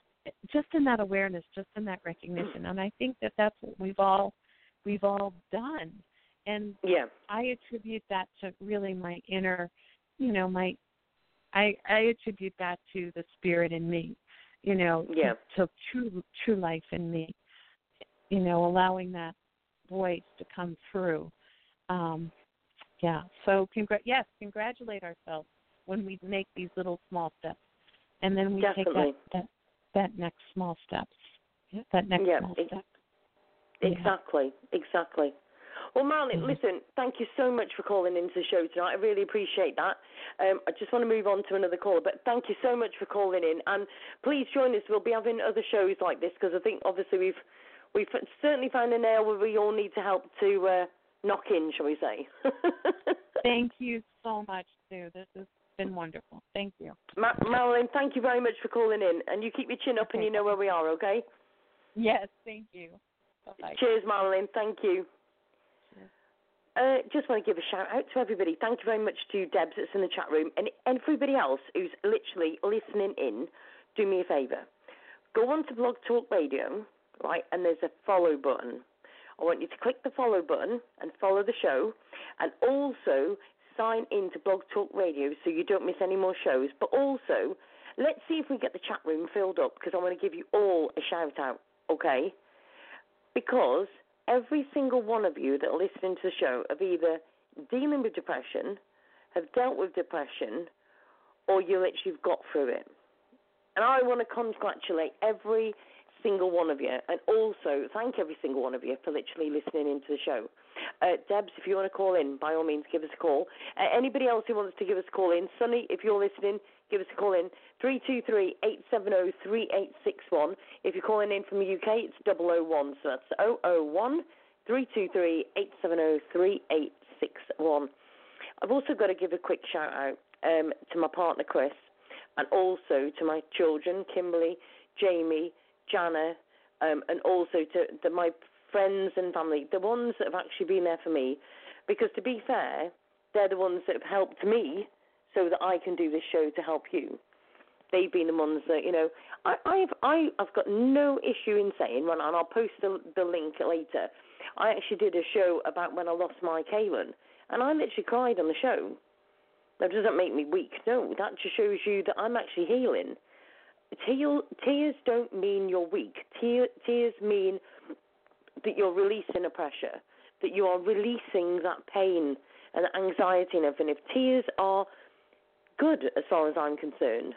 just in that awareness, just in that recognition. And I think that that's what we've all we've all done. And Yeah. I attribute that to really my inner, you know, my I I attribute that to the spirit in me, you know, to- Yeah. to, true true life in me. You know, allowing that voice to come through. Um yeah. So congr- yes, congratulate ourselves when we make these little small steps. And then we Definitely. take that, that that next small steps. That next Yeah, small step. Yeah. Exactly, exactly. Well, Marilyn, Mhm. listen, thank you so much for calling into the show tonight. I really appreciate that. Um, I just want to move on to another caller, but thank you so much for calling in. And please join us. We'll be having other shows like this because I think obviously we've we've certainly found a nail where we all need to help to uh, knock in, shall we say? Thank you so much, Sue. This has been wonderful. Thank you. Ma- Marilyn, thank you very much for calling in, and you keep your chin up and you know where we are, okay? Yes, thank you. Bye bye. Cheers, Marilyn. Thank you. Uh, just want to give a shout out to everybody. Thank you very much to Debs that's in the chat room and everybody else who's literally listening in. Do me a favour. Go on to Blog Talk Radio, right, and there's a follow button. I want you to click the follow button and follow the show, and also sign in to Blog Talk Radio so you don't miss any more shows. But also, let's see if we get the chat room filled up because I want to give you all a shout out, okay? Because every single one of you that are listening to the show have either dealing with depression, have dealt with depression, or you literally have got through it. And I want to congratulate every single one of you, and also thank every single one of you for literally listening into the show. Uh, Debs, if you want to call in, by all means, give us a call. Uh, anybody else who wants to give us a call in, Sonny, if you're listening, give us a call in. 323-870-3861. If you're calling in from the UK, it's 001, so that's 001 323-870-3861. I've also got to give a quick shout out um, to my partner Chris, and also to my children Kimberly, Jamie, Jana, um, and also to, to my friends and family, the ones that have actually been there for me. Because to be fair, they're the ones that have helped me so that I can do this show to help you. They've been the ones that you know. I, I've I, I've got no issue in saying, and I'll post the, the link later. I actually did a show about when I lost my Kaylin, and I literally cried on the show. That doesn't make me weak. No, that just shows you that I'm actually healing. Tears don't mean you're weak. Tear, tears mean that you're releasing a pressure, that you are releasing that pain, and anxiety and everything. If tears are good as far as I'm concerned.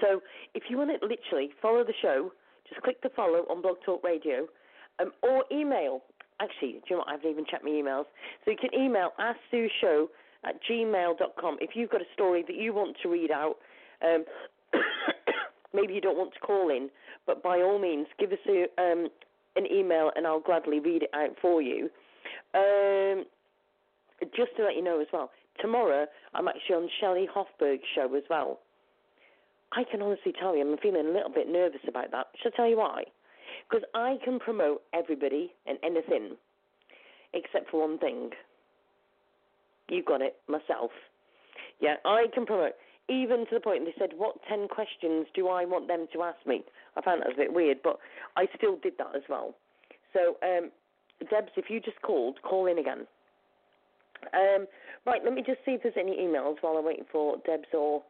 So if you want to literally follow the show, just click the follow on Blog Talk Radio um, or email. Actually, do you know what? I haven't even checked my emails. So you can email show at gmail.com if you've got a story that you want to read out. Um, maybe you don't want to call in, but by all means, give us a, um, an email and I'll gladly read it out for you. Um, just to let you know as well, tomorrow I'm actually on Shelley Hofberg's show as well. I can honestly tell you, I'm feeling a little bit nervous about that. Shall I tell you why? Because I can promote everybody and anything except for one thing. You got it, myself. Yeah, I can promote. Even to the point they said, What 10 questions do I want them to ask me? I found that was a bit weird, but I still did that as well. So, um, Debs, if you just called, call in again. Um, right, let me just see if there's any emails while I'm waiting for Debs or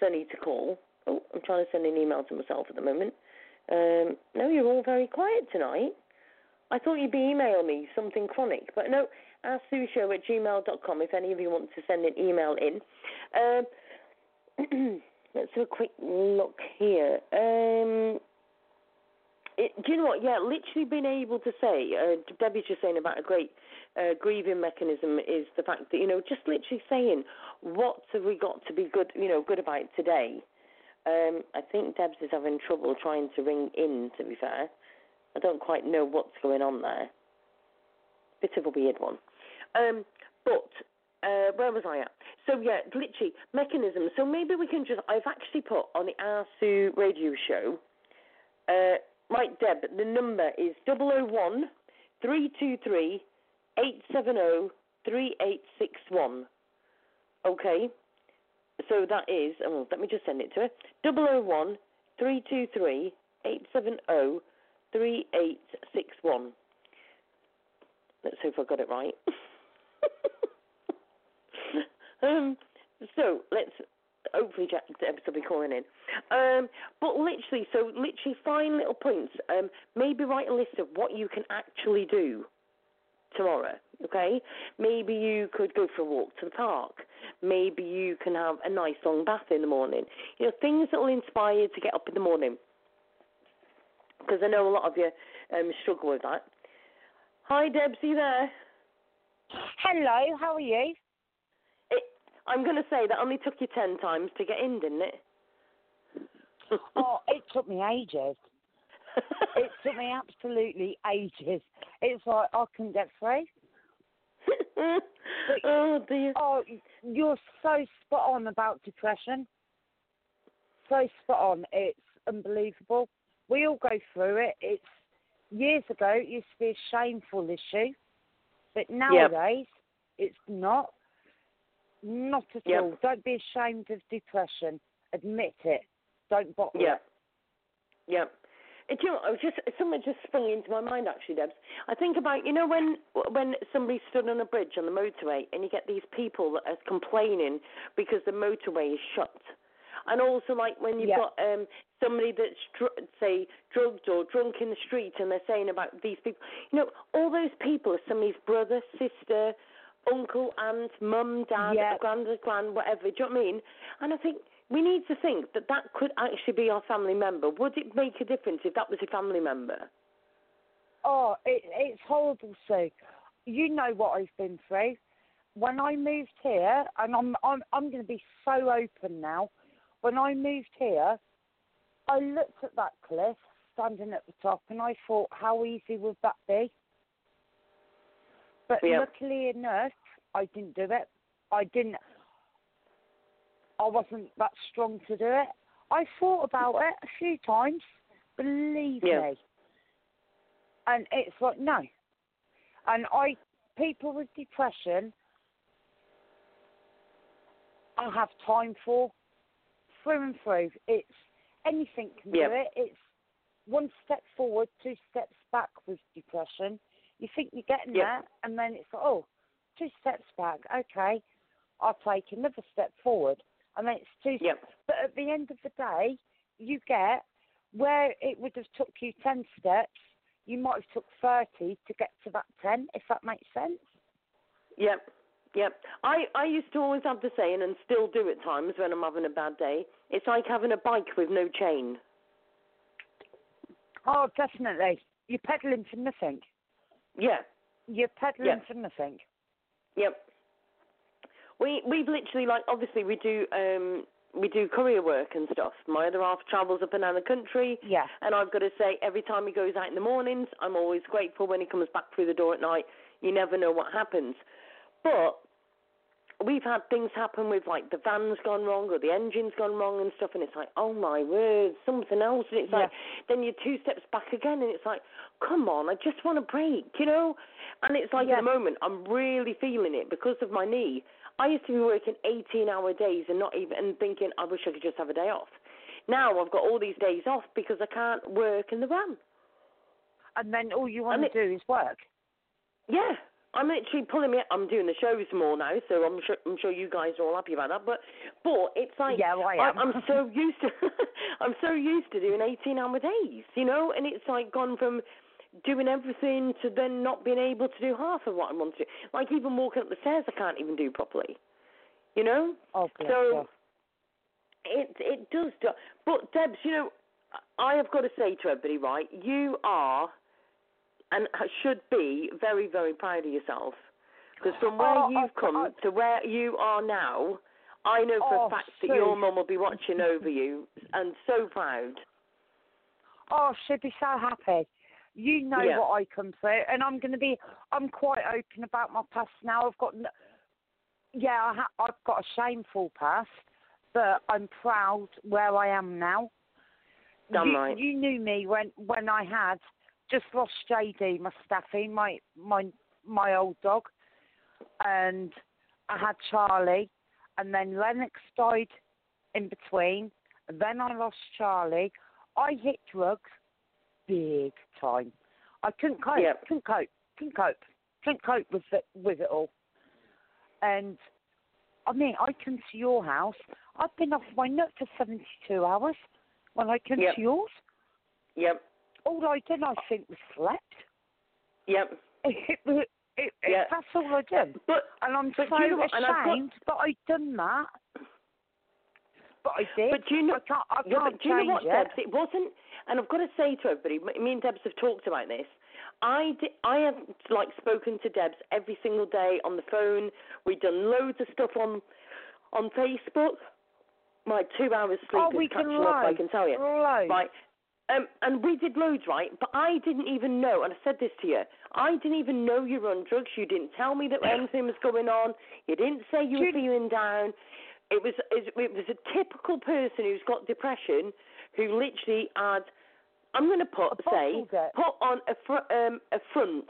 Sunny to call. Oh, I'm trying to send an email to myself at the moment. Um, no, you're all very quiet tonight. I thought you'd be emailing me something chronic, but no, show at gmail.com if any of you want to send an email in. Um, let's have a quick look here. Um, it, do you know what? Yeah, literally being able to say, uh, Debbie's just saying about a great uh, grieving mechanism is the fact that, you know, just literally saying, what have we got to be good, you know, good about today? Um, I think Debs is having trouble trying to ring in, to be fair. I don't quite know what's going on there. Bit of a weird one. Um, but uh, where was I at? So yeah, glitchy mechanism. So maybe we can just. I've actually put on the Ask Sue radio show. Uh, Deb. The number is 001 323 870 3861. Okay. So that is. Oh, let me just send it to her. 001 323 870 3861. Let's if I got it right. um, so let's hopefully Debs will be calling in. Um, but literally, so literally, find little points. Um, maybe write a list of what you can actually do tomorrow. Okay, maybe you could go for a walk to the park. Maybe you can have a nice long bath in the morning. You know, things that will inspire you to get up in the morning. Because I know a lot of you um, struggle with that. Hi, Debs, you there? Hello, how are you? I'm going to say that only took you ten times to get in, didn't it? oh, it took me ages. it took me absolutely ages. It's like I couldn't get through. oh dear. Oh, you're so spot on about depression. So spot on. It's unbelievable. We all go through it. It's years ago it used to be a shameful issue, but nowadays yep. it's not. Not at yep. all. Don't be ashamed of depression. Admit it. Don't bottle yep. it. Yep. Do you know, I was just something just sprung into my mind actually, Debs. I think about you know when when somebody stood on a bridge on the motorway and you get these people that are complaining because the motorway is shut, and also like when you've yeah. got um somebody that's dr- say drugged or drunk in the street and they're saying about these people. You know, all those people are somebody's brother, sister, uncle, aunt, mum, dad, yeah. grand, grand, whatever. Do you know what I mean? And I think we need to think that that could actually be our family member. Would it make a difference if that was a family member? Oh, it, it's horrible, Sue. You know what I've been through. When I moved here, and I'm I'm I'm going to be so open now. When I moved here, I looked at that cliff standing at the top, and I thought, how easy would that be? But yeah. luckily enough, I didn't do it. I didn't. I wasn't that strong to do it. I thought about it a few times, believe yeah. me. And it's like no. And I people with depression I have time for through and through. It's anything can yeah. do it. It's one step forward, two steps back with depression. You think you're getting yeah. there and then it's like, oh, two steps back, okay. I'll take another step forward and then it's two. Yep. But at the end of the day, you get where it would have took you ten steps, you might have took thirty to get to that ten. If that makes sense. Yep. Yep. I, I used to always have the saying, and still do at times when I'm having a bad day. It's like having a bike with no chain. Oh, definitely. You're pedaling for nothing. Yeah. You're pedaling Yeah. for nothing. Yep. We we've literally like obviously we do um we do courier work and stuff. My other half travels up and down the country, Yeah. and I've got to say every time he goes out in the mornings, I'm always grateful when he comes back through the door at night. You never know what happens, but we've had things happen with like the van's gone wrong or the engine's gone wrong and stuff, and it's like oh my word, something else, and it's Yeah. like then you're two steps back again, and it's like come on, I just want a break, you know, and it's like Yeah. at the moment I'm really feeling it because of my knee. I used to be working 18 hour days and not even and thinking I wish I could just have a day off. Now I've got all these days off because I can't work in the van. And then all you want And to it- do is work. Yeah, I'm literally pulling me. I'm doing the shows more now, so I'm sure I'm sure you guys are all happy about that. But but it's like Yeah, well, I am. I'm so used to I'm so used to doing 18 hour days, you know, and it's like gone from doing everything to then not being able to do half of what I want to. do. Like even walking up the stairs, I can't even do properly. You know. Oh, bless So it it does. Do, but Debs, you know, I have got to say to everybody, right? You are and should be very very proud of yourself because from where Oh, you've I- come I- to where you are now, I know for Oh, a fact that your mum will be watching over you and so proud. Oh, she'd be so happy. You know Yeah. what I come through, and I'm going to be. I'm quite open about my past now. I've got, yeah, I ha- I've got a shameful past, but I'm proud where I am now. Damn you, right. you knew me when when I had just lost JD, my staffy, my my my old dog, and I had Charlie, and then Lennox died in between. And then I lost Charlie. I hit drugs big time. I couldn't cope. Yep. Couldn't cope. Couldn't cope. Couldn't cope with it with it all. And I mean, I come to your house. I've been off my nut for seventy two hours. When I come Yep. to yours, Yep, all I did, I think, was slept. yep. It, it, it, Yeah. That's all I did. But And I'm But so you know I've got- ashamed that I done that. But I did. But do you know? I can't, I yeah, can't but do you know what, it. Debs? It wasn't, and I've got to say to everybody, me and Debs have talked about this. I di I have like spoken to Debs every single day on the phone. We've done loads of stuff on on Facebook. My two hours sleep oh, is catching can up. I can tell you. Right. Um, and we did loads, right? But I didn't even know, and I said this to you, I didn't even know you were on drugs. You didn't tell me that anything was going on. You didn't say you were feeling down. It was it was a typical person who's got depression who literally had, I'm going to put A say it. put on a fr- um, a front.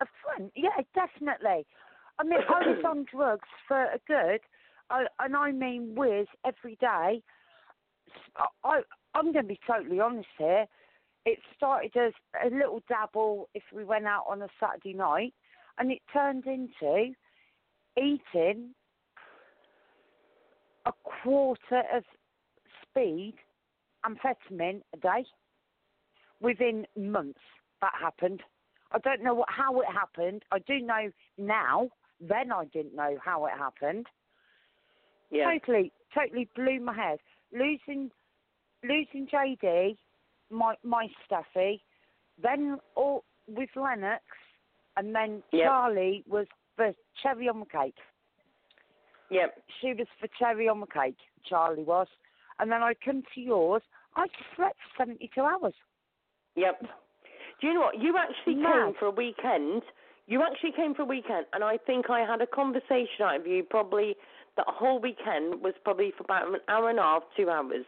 A friend, yeah, definitely. I mean, I was on drugs for a good, and I mean whiz every day. I, I'm going to be totally honest here. It started as a little dabble if we went out on a Saturday night, and it turned into eating a quarter of speed amphetamine a day within months. That happened. I don't know what, how it happened. I do know now. Then I didn't know how it happened. Yeah. Totally, totally blew my head. Losing, losing JD, my my Staffy, then all with Lennox, and then Yep. Charlie was for cherry on the cake. Yep. She was for cherry on the cake. Charlie was, and then I come to yours. I slept for seventy-two hours. Yep. Do you know what? You actually Mad. came for a weekend. You actually came for a weekend, and I think I had a conversation out of you probably that whole weekend was probably for about an hour and a half, two hours.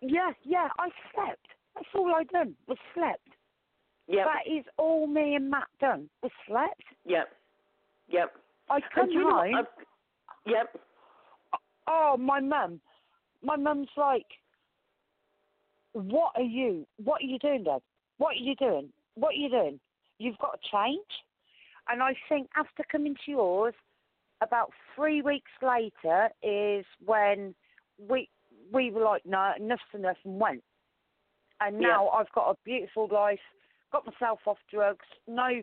Yeah, yeah, I slept. That's all I done was slept. Yep. That is all me and Matt done was slept. Yep. Yep. I come do you know what? home. Yep. Oh, my mum. My mum's like, "What are you? What are you doing, Dad? What are you doing? What are you doing? You've got to change." And I think after coming to yours, about three weeks later is when we we were like, "No, enough's enough," and went. And Yeah. now I've got a beautiful life. Got myself off drugs. No,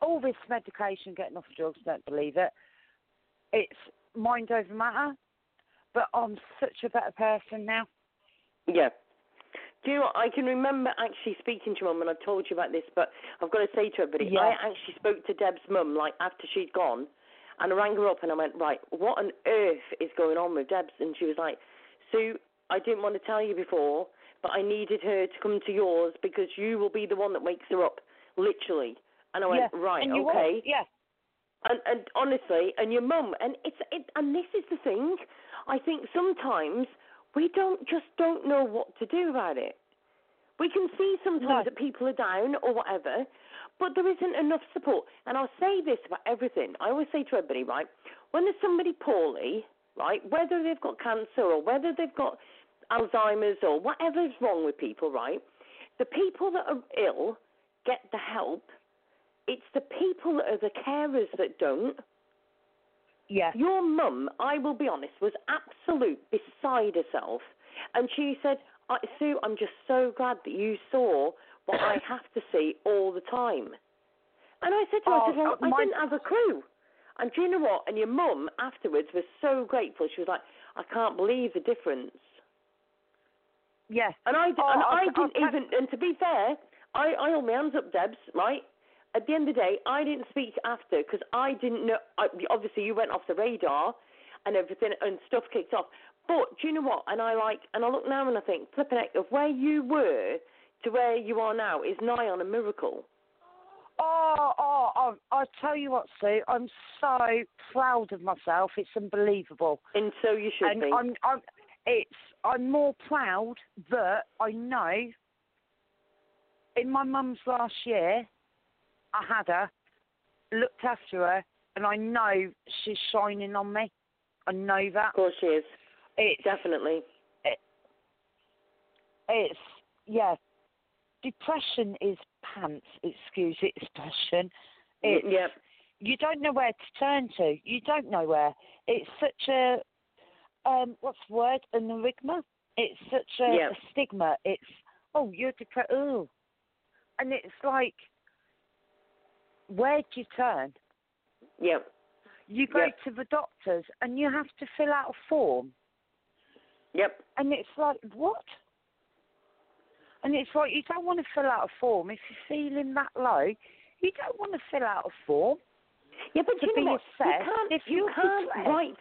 all this medication, getting off drugs, don't believe it. It's mind over matter. But I'm such a better person now. Yeah. Do you know what? I can remember actually speaking to mum, and I've told you about this, but I've got to say to everybody, Yeah. I actually spoke to Deb's mum like after she'd gone, and I rang her up and I went, right, what on earth is going on with Deb's? And she was like, Sue, I didn't want to tell you before, but I needed her to come to yours because you will be the one that wakes her up, literally. And I went, yeah. right, and okay. Was, yeah. And, and honestly, and your mum, and it's it, and this is the thing. I think sometimes we don't just don't know what to do about it. We can see sometimes No. that people are down or whatever, but there isn't enough support. And I'll say this about everything. I always say to everybody, right, when there's somebody poorly, right, whether they've got cancer or whether they've got Alzheimer's or whatever's wrong with people, right, the people that are ill get the help. It's the people that are the carers that don't. Yeah. Your mum, I will be honest, was absolute beside herself, and she said, "Sue, I'm just so glad that you saw what I have to see all the time." And I said to her, I, Oh, said, well, uh, I didn't have a clue. And do you know what? And your mum afterwards was so grateful. She was like, "I can't believe the difference." Yes. And I, Oh, and I- I I didn't can't- even. And to be fair, I, I hold my hands up, Debs. Right. At the end of the day, I didn't speak after because I didn't know. I, obviously, you went off the radar, and everything, and stuff kicked off. But do you know what? And I like, and I look now and I think, flipping heck, of where you were to where you are now is nigh on a miracle. Oh, oh, oh, I'll tell you what, Sue. I'm so proud of myself. It's unbelievable. And so you should and be. I'm, I'm, it's, I'm more proud that I know. In my mum's last year, I had her, looked after her, and I know she's shining on me. I know that. of course she is. It's, Definitely. It, it's, yeah. Depression is pants. Excuse the expression. It's, yeah. you don't know where to turn to. You don't know where. It's such a um, what's the word? An enigma. It's such a, Yeah. a stigma. It's oh, you're depressed. Oh, and it's like, where do you turn? Yeah. You go Yep. to the doctors and you have to fill out a form, Yep. and it's like what? And it's like you don't want to fill out a form if you're feeling that low. You don't want to fill out a form. Yeah, but you know what? You can't, if you can't depressed. write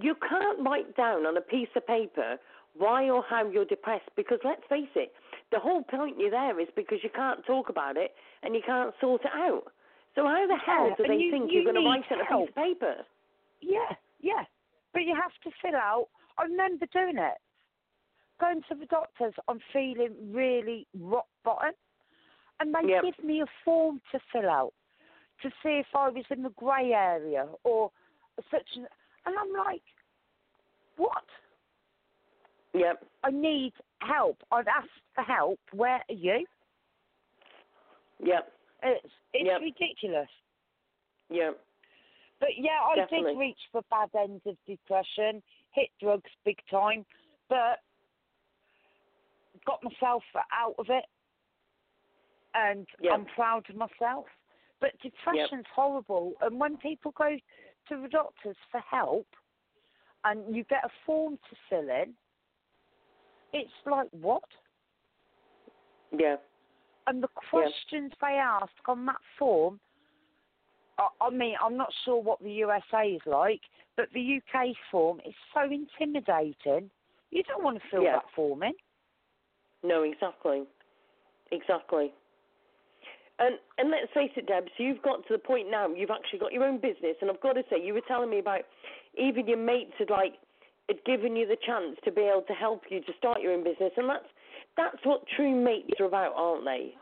you can't write down on a piece of paper why or how you're depressed because let's face it, the whole point you're there is because you can't talk about it and you can't sort it out. So how the hell Yeah, do they you- think you are going to write it on a piece of paper? Yeah, yeah. But you have to fill out. I remember doing it. Going to the doctors, I'm feeling really rock bottom. And they Yep. give me a form to fill out to see if I was in the grey area or such an. And I'm like, what? Yep. I need help. I've asked for help. Where are you? Yep. It's it's Yep. ridiculous. Yep. But yeah, I Definitely. did reach the bad end of depression, hit drugs big time, but got myself out of it, and Yep. I'm proud of myself. But depression's horrible, and when people go to the doctors for help, and you get a form to fill in, it's like what? Yeah. And the questions they ask on that form, I, I mean, I'm not sure what the USA is like, but the UK form is so intimidating. You don't want to fill Yeah. that form in. No, exactly. Exactly. And and let's face it, Debs, you've got to the point now you've actually got your own business and I've got to say, you were telling me about even your mates had like had given you the chance to be able to help you to start your own business and that's that's what true mates are about, aren't they?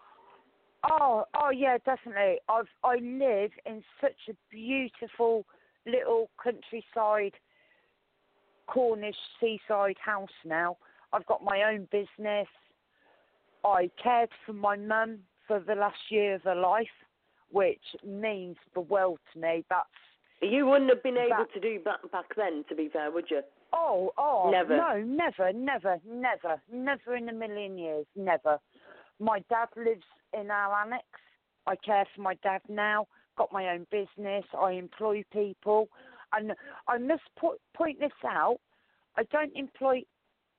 Oh, oh yeah, definitely. I've I live in such a beautiful little countryside Cornish seaside house now. I've got my own business. I cared for my mum for the last year of her life, which means the world to me. That's You wouldn't have been able That- to do that back then, to be fair, would you? Oh, oh, Never. No, never, never, never, never in a million years, never. My dad lives in our annex. I care for my dad now. got my own business. I employ people, and I must put, point this out. I don't employ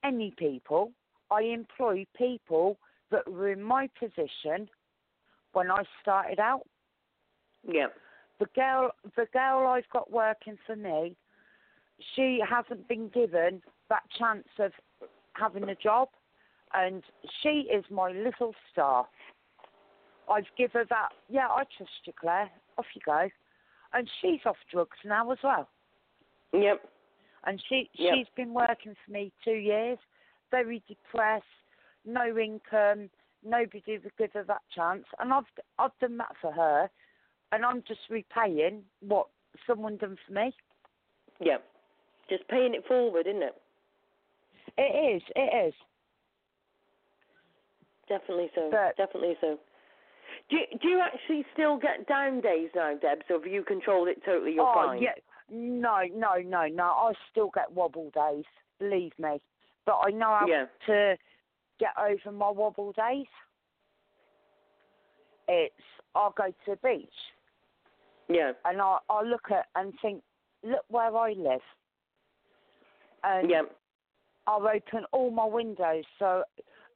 any people. I employ people that were in my position when I started out. Yeah. The girl, the girl I've got working for me, she hasn't been given that chance of having a job, and she is my little star. I've given her that. Yeah, I trust you, Claire. Off you go. And she's off drugs now as well. Yep. And she Yep. she's been working for me two years, very depressed, no income, nobody would give her that chance, and I've I've done that for her, and I'm just repaying what someone done for me. Yeah, Just paying it forward, isn't it? It is, it is. Definitely so. But- Definitely so. Do you, do you actually still get down days now, Deb? So have you controlled it totally? You're oh fine. yeah, no, no, no, no. I still get wobble days, believe me, but I know how Yeah. to get over my wobble days. It's I'll go to the beach. Yeah. and I I look at and think, look where I live, and Yeah. I'll open all my windows. So,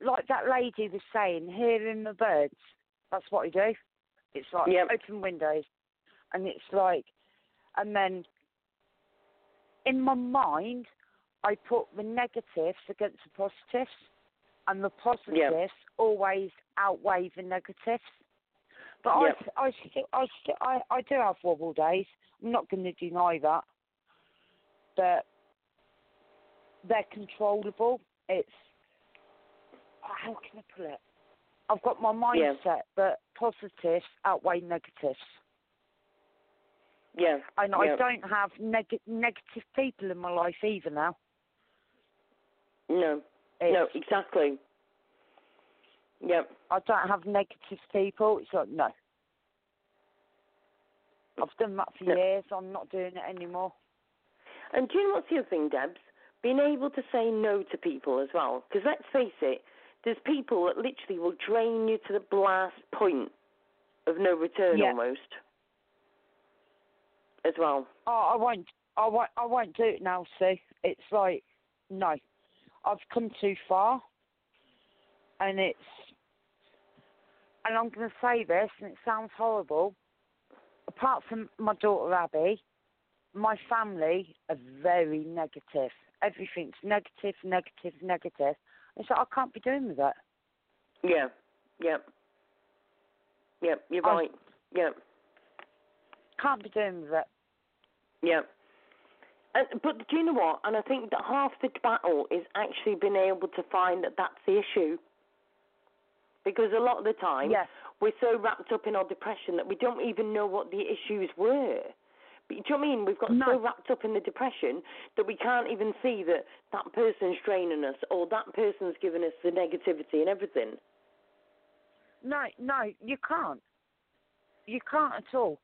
like that lady was saying, hearing the birds. That's what I do. It's like Yep. open windows, and it's like, and then in my mind, I put the negatives against the positives, and the positives always outweigh the negatives. But Yep. I, I still, I still, I, I do have wobble days. I'm not going to deny that. But they're controllable. It's how can I put it? I've got my Yeah. mindset that positives outweigh negatives, Yeah. and yeah. I don't have neg- negative people in my life either now. No. It's, No. Exactly. Yep. I don't have negative people. It's like no. I've done that for No. years. I'm not doing it anymore. And do you know what's the other thing, Debs? Being able to say no to people as well. Because let's face it, there's people that literally will drain you to the blast point of no return Yeah. almost. As well. Oh, I won't. I won't. I won't do it now. See, it's like no. I've come too far, and it's. And I'm going to say this, and it sounds horrible. Apart from my daughter Abby, my family are very negative. Everything's negative, negative, negative. It's like I can't be doing with that. Yeah. Yep. Yep. You're I- right. Yep. Can't be doing with it. Yeah. And, but do you know what? And I think that half the battle is actually being able to find that that's the issue. Because a lot of the time, Yes. we're so wrapped up in our depression that we don't even know what the issues were. But, do you know what I mean? We've got No. so wrapped up in the depression that we can't even see that that person's draining us or that person's giving us the negativity and everything. No, no, you can't. You can't at all.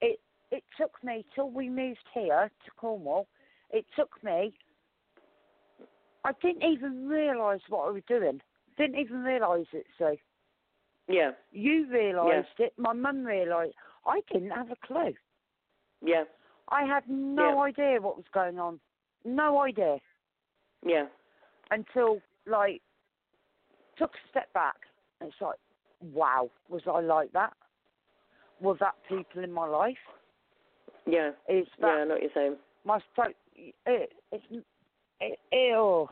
It it took me till we moved here to Cornwall. It took me. I didn't even realise what I was doing. Didn't even realise it. So Yeah. you realised it. My mum realised. I didn't have a clue. Yeah. I had no idea what was going on. No idea Yeah. until like took a step back. And it's like, wow, was I like that? Were that people in my life? Yeah. Is Yeah, I that know what you're saying. my throat? It, it's it, ew.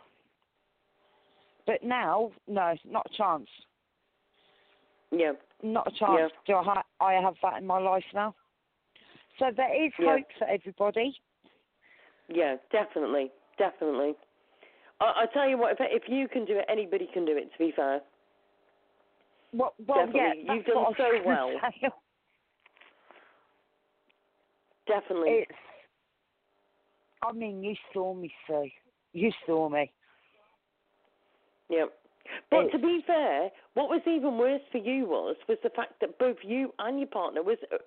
But now, no, not a chance. Yeah. Not a chance. Do I, ha- I have that in my life now? So there is Yeah. hope for everybody. Yeah, definitely, definitely. I, I tell you what, if if you can do it, anybody can do it. To be fair, Well, well yeah, Definitely. that's You've done what I was so well. say. definitely. It's. I mean, you saw me, Sue. You saw me. yeah. But it's- to be fair, what was even worse for you was was the fact that both you and your partner was uh,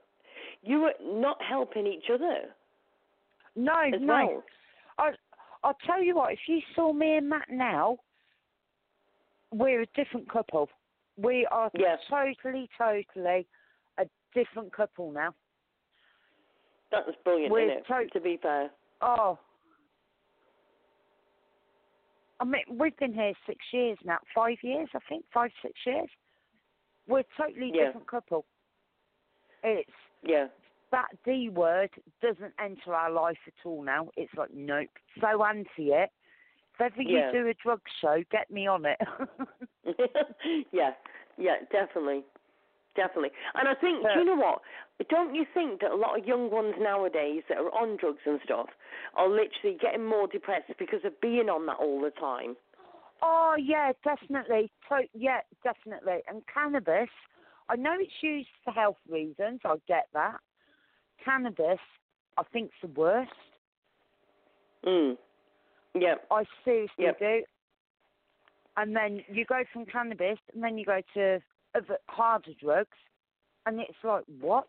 you were not helping each other No, no. well. I, I'll tell you what. If you saw me and Matt now, we're a different couple. We are Yeah. totally, totally a different couple now. That's brilliant, We're isn't it? to- to be fair. Oh. I mean, we've been here six years now, five years, I think, five, six years. We're a totally Yeah. different couple. It's Yeah. that D word doesn't enter our life at all now. It's like, nope, so anti it. If ever you Yeah. do a drug show, get me on it. yeah, yeah, definitely, definitely. And I think, do you know what? Don't you think that a lot of young ones nowadays that are on drugs and stuff are literally getting more depressed because of being on that all the time? Oh yeah, definitely. So yeah, definitely. And cannabis, I know it's used for health reasons. I get that. Cannabis, I think's the worst. Mm. Yeah. I seriously Yep. do. And then you go from cannabis, and then you go to other harder drugs, and it's like what?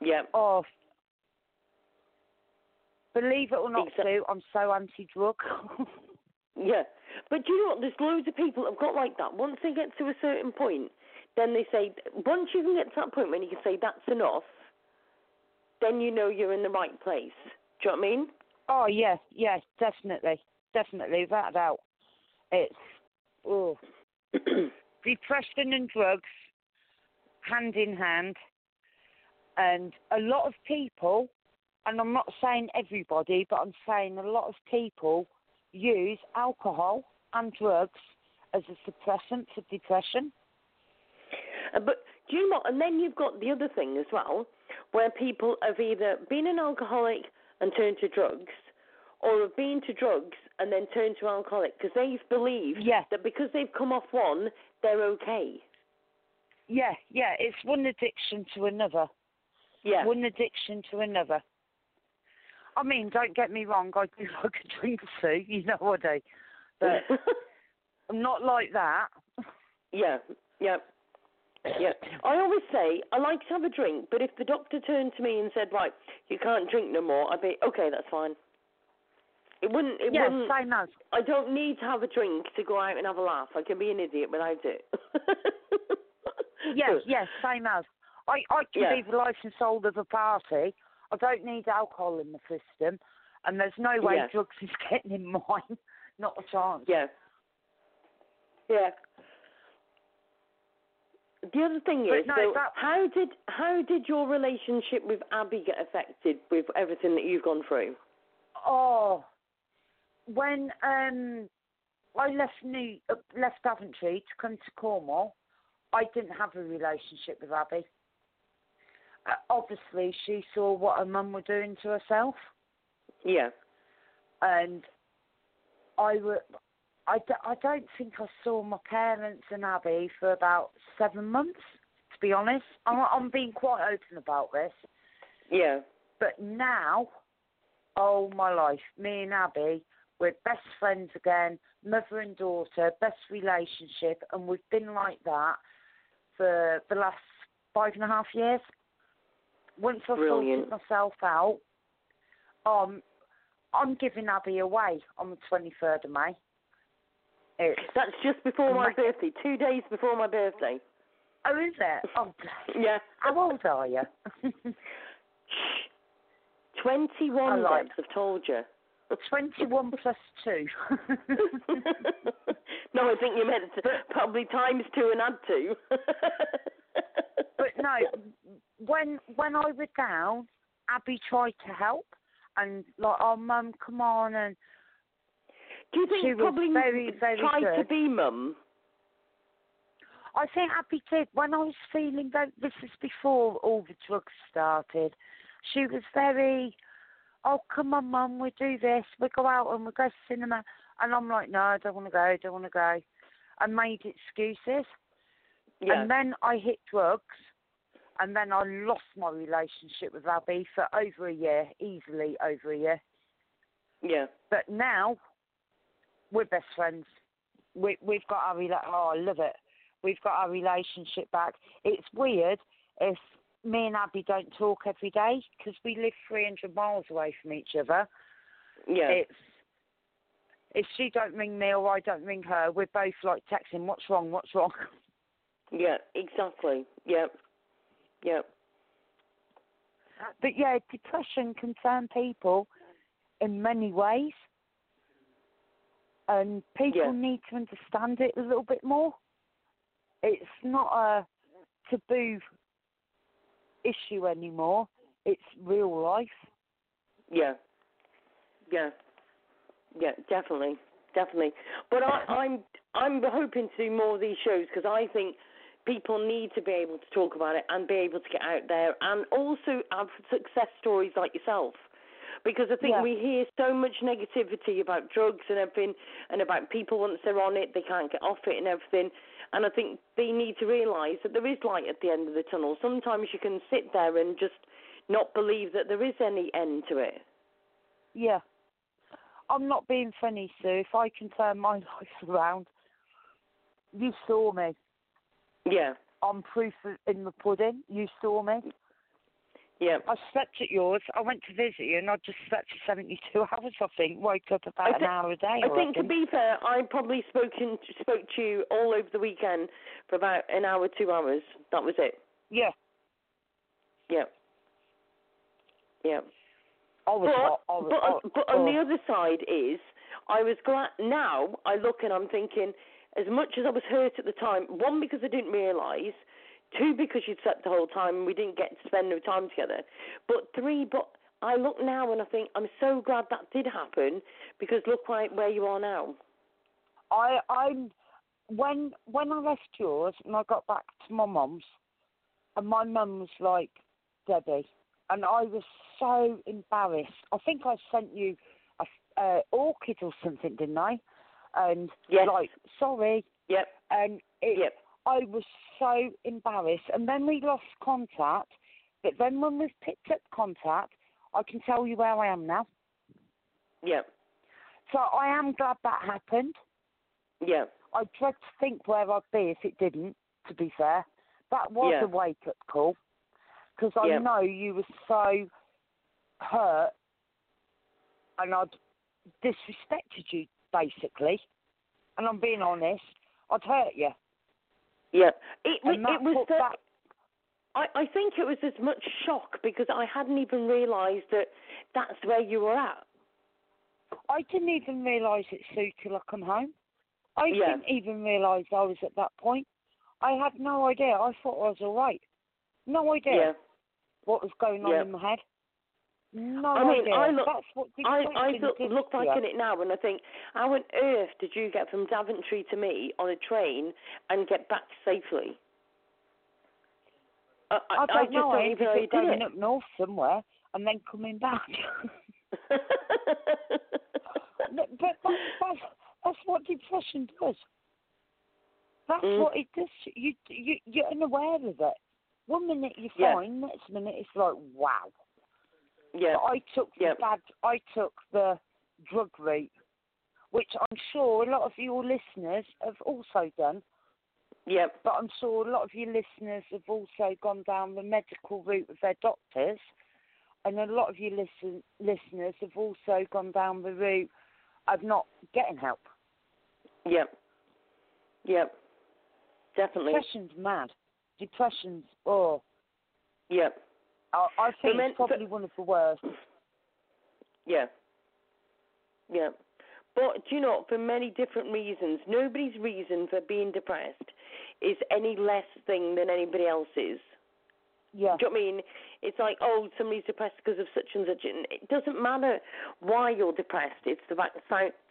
Yeah. Oh, believe it or not, Exa- Sue, I'm so anti-drug. Yeah. But do you know what? There's loads of people that have got like that. Once they get to a certain point, then they say, once you can get to that point when you can say that's enough, then you know you're in the right place. Do you know what I mean? Oh yes, yes, definitely, definitely, without a doubt. It's oh, depression and drugs, hand in hand, and a lot of people, and I'm not saying everybody, but I'm saying a lot of people use alcohol and drugs as a suppressant for depression. Uh, but do you know what? And then you've got the other thing as well, where people have either been an alcoholic and turned to drugs, or have been to drugs and then turned to alcoholic because they've believed Yeah. that because they've come off one, they're okay. Yeah, yeah, it's one addiction to another. Yeah. one addiction to another. I mean, don't get me wrong, I do like a drink too, you know what I do. But I'm not like that. yeah. Yeah. Yeah. I always say I like to have a drink, but if the doctor turned to me and said, "Right, you can't drink no more," I'd be okay. That's fine. It wouldn't. It yeah, wouldn't. same as. I don't need to have a drink to go out and have a laugh. I can be an idiot without it. Yes, yes, same as. I, I can Yeah. be the life and soul of a party. I don't need alcohol in the system, and there's no way Yeah. drugs is getting in mine. Not a chance. Yeah. Yeah. The other thing But is, no, so that- how did how did your relationship with Abby get affected with everything that you've gone through? Oh, when um I left New uh, left Daventry to come to Cornwall, I didn't have a relationship with Abby. Uh, obviously, she saw what her mum were doing to herself, Yeah. and I were. I, d- I don't think I saw my parents and Abby for about seven months. To be honest, I'm, I'm being quite open about this. Yeah. But now, oh my life, me and Abby, we're best friends again, mother and daughter, best relationship, and we've been like that for the last five and a half years. Once I Brilliant. sorted myself out, um, I'm giving Abby away on the 23rd of May. It's, That's just before my Ma- birthday, two days before my birthday. oh, is it? Oh. Yeah. How old are you? 21 I like- I've told you. 21 plus 2. no, I think you meant probably times two and add two. But no, when when I was down, Abby tried to help and like, oh mum, come on, and Do you think she was probably very, very tried to be mum? I think Abby did. When I was feeling this is before all the drugs started. She was very, oh come on, mum, we do this, we go out and we go to cinema, and I'm like, no, I don't want to go, I don't want to go. I made excuses. Yeah. And then I hit drugs, and then I lost my relationship with Abby for over a year, easily over a year. yeah. But now we're best friends. We we've got our rela- oh I love it. We've got our relationship back. It's weird if me and Abby don't talk every day because we live 300 miles away from each other. Yeah. It's if she don't ring me or I don't ring her, we're both like texting, "What's wrong? What's wrong?" Yeah, exactly. Yep. Yep. But yeah, depression can turn people in many ways, and people Yeah. need to understand it a little bit more. It's not a taboo issue anymore. It's real life. Yeah. Yeah. Yeah, definitely, definitely. But I, I'm I'm hoping to do more of these shows because I think people need to be able to talk about it and be able to get out there and also have success stories like yourself. Because I think Yeah. we hear so much negativity about drugs and everything, and about people once they're on it, they can't get off it and everything. And I think they need to realise that there is light at the end of the tunnel. Sometimes you can sit there and just not believe that there is any end to it. Yeah. I'm not being funny, Sue. If I can turn my life around, you saw me. Yeah, I'm proof in the pudding. You saw me. Yeah. I slept at yours. I went to visit you, and I just slept for 72 hours. I think. Woke up about I an hour a day. I think to be fair, I probably spoken spoke to you all over the weekend for about an hour, two hours. That was it. Yeah. Yeah. Yeah. I was But hot. I was but hot. but on the other side is I was glad now I look and I'm thinking as much as I was hurt at the time, one because I didn't realise, two because you'd slept the whole time and we didn't get to spend no time together, but three but I look now and I think I'm so glad that did happen because look right where you are now. I I'm when when I left yours and I got back to my mum's, and my mum was like Debbie, and I was so embarrassed. I think I sent you a uh, orchid or something, didn't I? And Yes. like sorry, Yep. and it, Yep. I was so embarrassed. And then we lost contact. But then when we've picked up contact, I can tell you where I am now. Yep. So I am glad that happened. Yeah. I dread to think where I'd be if it didn't, to be fair. That was Yeah. a wake up call. Because I Yeah. know you were so hurt and I'd disrespected you, basically. And I'm being honest, I'd hurt you. Yep. It wa- And that it was the, that, I, I think it was as much shock because I hadn't even realised that that's where you were at. I didn't even realise it, Sue, till I come home. I Yeah. didn't even realise I was at that point. I had no idea. I thought I was all right. No idea Yeah. what was going on Yeah. in my head. No I mean, idea. I look- I, I look, look back at it now and I think, how on earth did you get from Daventry to me on a train and get back safely? I, I, I don't just know. don't I even know you up going did up north somewhere and then coming back. but but that's, that's, that's what depression does. That's Mm. what it does. You you you're unaware of it. One minute you're Yeah. fine, next minute it's like wow. Yeah, But I took the Yep. bad. I took the drug route, which I'm sure a lot of your listeners have also done. yeah, But I'm sure a lot of your listeners have also gone down the medical route with their doctors, and a lot of your listen, listeners have also gone down the route of not getting help. Yep. Yep. definitely, Depression's mad. Depression's oh, yeah, I, I think men- it's probably one of the worst. yeah, yeah. But do you know, for many different reasons, nobody's reason for being depressed is any less thing than anybody else's. Yeah, Do you know what I mean? It's like, oh, somebody's depressed because of such and such. And it doesn't matter why you're depressed. It's the fact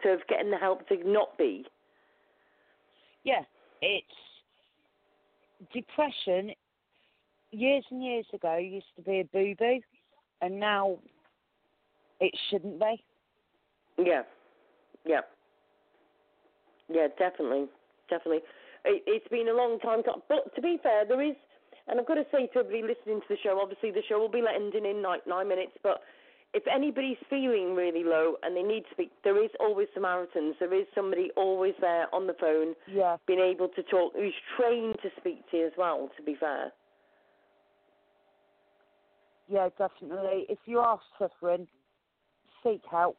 of getting the help to not be. yeah. It's depression. Years and years ago, used to be a boo boo, and now it shouldn't be. Yeah, yeah, yeah, definitely, definitely. It, it's been a long time, to, but to be fair, there is, and I've got to say to everybody listening to the show, obviously the show will be ending in like nine minutes, but if anybody's feeling really low and they need to speak, there is always Samaritans. There is somebody always there on the phone, Yeah, being able to talk, who's trained to speak to you as well. To be fair, yeah, definitely. If you are suffering, seek help.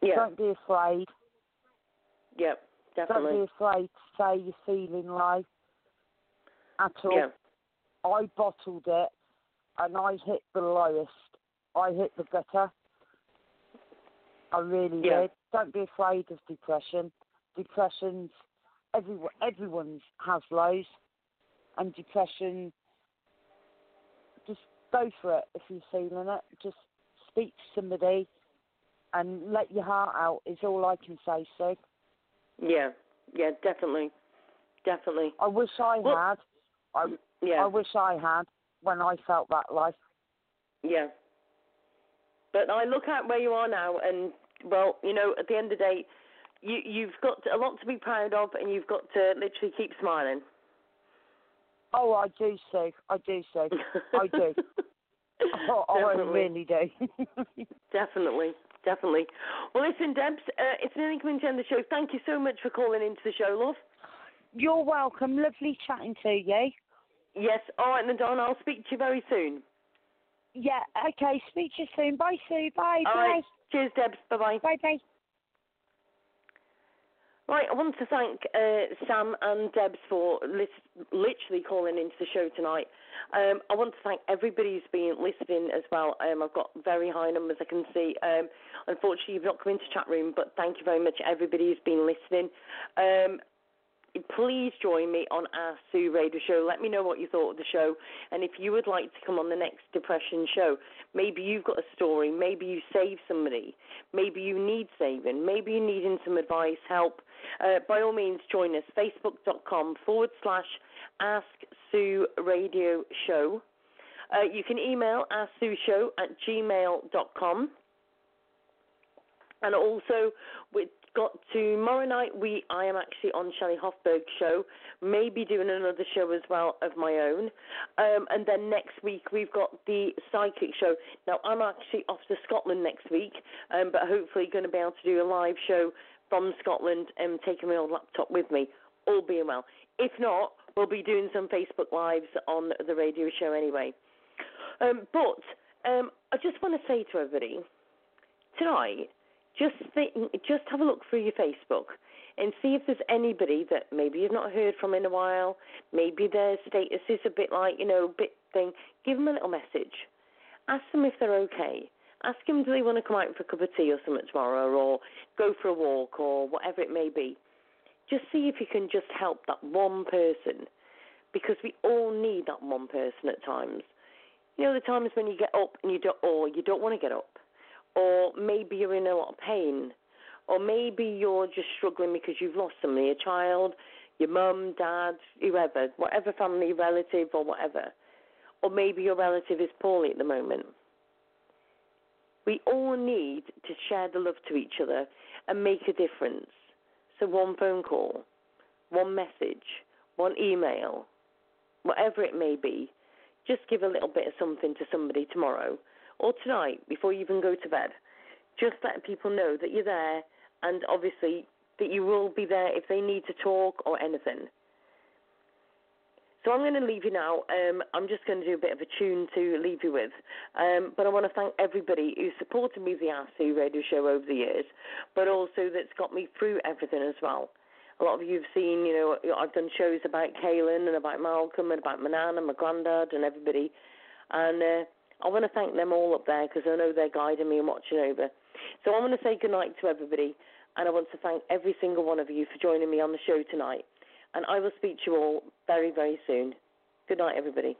yeah, Don't be afraid. Don't definitely, be afraid to say you're feeling low at all. yeah, I bottled it and I hit the lowest. I hit the gutter. I really Yeah. did. Don't be afraid of depression. Depression's everyone. Everyone's has lows, and depression. Go for it if you're feeling it. Just speak to somebody, and let your heart out. Is all I can say, Sue. Yeah, yeah, definitely, definitely. I wish I Well- had. I Yeah, I wish I had when I felt that life. yeah. But I look at where you are now, and well, you know, at the end of the day, you you've got a lot to be proud of, and you've got to literally keep smiling. Oh, I do, Sue. I do, Sue. I do. Oh, I really do. Definitely, definitely. Well, listen, Debs, uh, it's nearly coming to the end of the show. Thank you so much for calling into the show, love. You're welcome. Lovely chatting to you. Yes, all right, then, Don. I'll speak to you very soon. Yeah, okay. Speak to you soon. Bye, Sue. Bye. All bye. right. Cheers, Debs. Bye-bye. Bye bye. Right, I want to thank uh, Sam and Debs for lis- literally calling into the show tonight. Um, I want to thank everybody who's been listening as well. Um, I've got very high numbers, I can see. Um, unfortunately, you've not come into chat room, but thank you very much, everybody who's been listening. Please join me on Ask Sue Radio show. Let me know what you thought of the show. And if you would like to come on the next depression show, maybe you've got a story, maybe you saved somebody, maybe you need saving, maybe you're needing some advice, help, uh, by all means join us. Facebook.com forward slash Ask Sue Radio Show. Uh, you can email Ask at gmail.com. And also, we've got tomorrow night. We I am actually on Shelley Hofberg's show, maybe doing another show as well of my own. Um, and then next week we've got the psychic show. Now I'm actually off to Scotland next week, um, but hopefully going to be able to do a live show from Scotland and taking my old laptop with me, all being well. If not, we'll be doing some Facebook lives on the radio show anyway. Um, but um, I just want to say to everybody tonight just think, just have a look through your Facebook and see if there's anybody that maybe you've not heard from in a while. Maybe their status is a bit like you know, bit thing. Give them a little message. Ask them if they're okay. Ask them do they want to come out for a cup of tea or something tomorrow, or go for a walk, or whatever it may be. Just see if you can just help that one person, because we all need that one person at times. You know, the times when you get up and you don't, or you don't want to get up or maybe you're in a lot of pain, or maybe you're just struggling because you've lost somebody, a child, your mum, dad, whoever, whatever family relative or whatever, or maybe your relative is poorly at the moment. We all need to share the love to each other and make a difference. So one phone call, one message, one email, whatever it may be, just give a little bit of something to somebody tomorrow or tonight before you even go to bed. Just let people know that you're there and obviously that you will be there if they need to talk or anything. So I'm going to leave you now. Um, I'm just going to do a bit of a tune to leave you with. Um, but I want to thank everybody who's supported me the Ask Sue radio show over the years, but also that's got me through everything as well. A lot of you have seen, you know, I've done shows about Kaylin and about Malcolm and about my nan and my granddad and everybody. And uh, I want to thank them all up there because I know they're guiding me and watching over. So I want to say goodnight to everybody, and I want to thank every single one of you for joining me on the show tonight. And I will speak to you all very, very soon. Good night, everybody.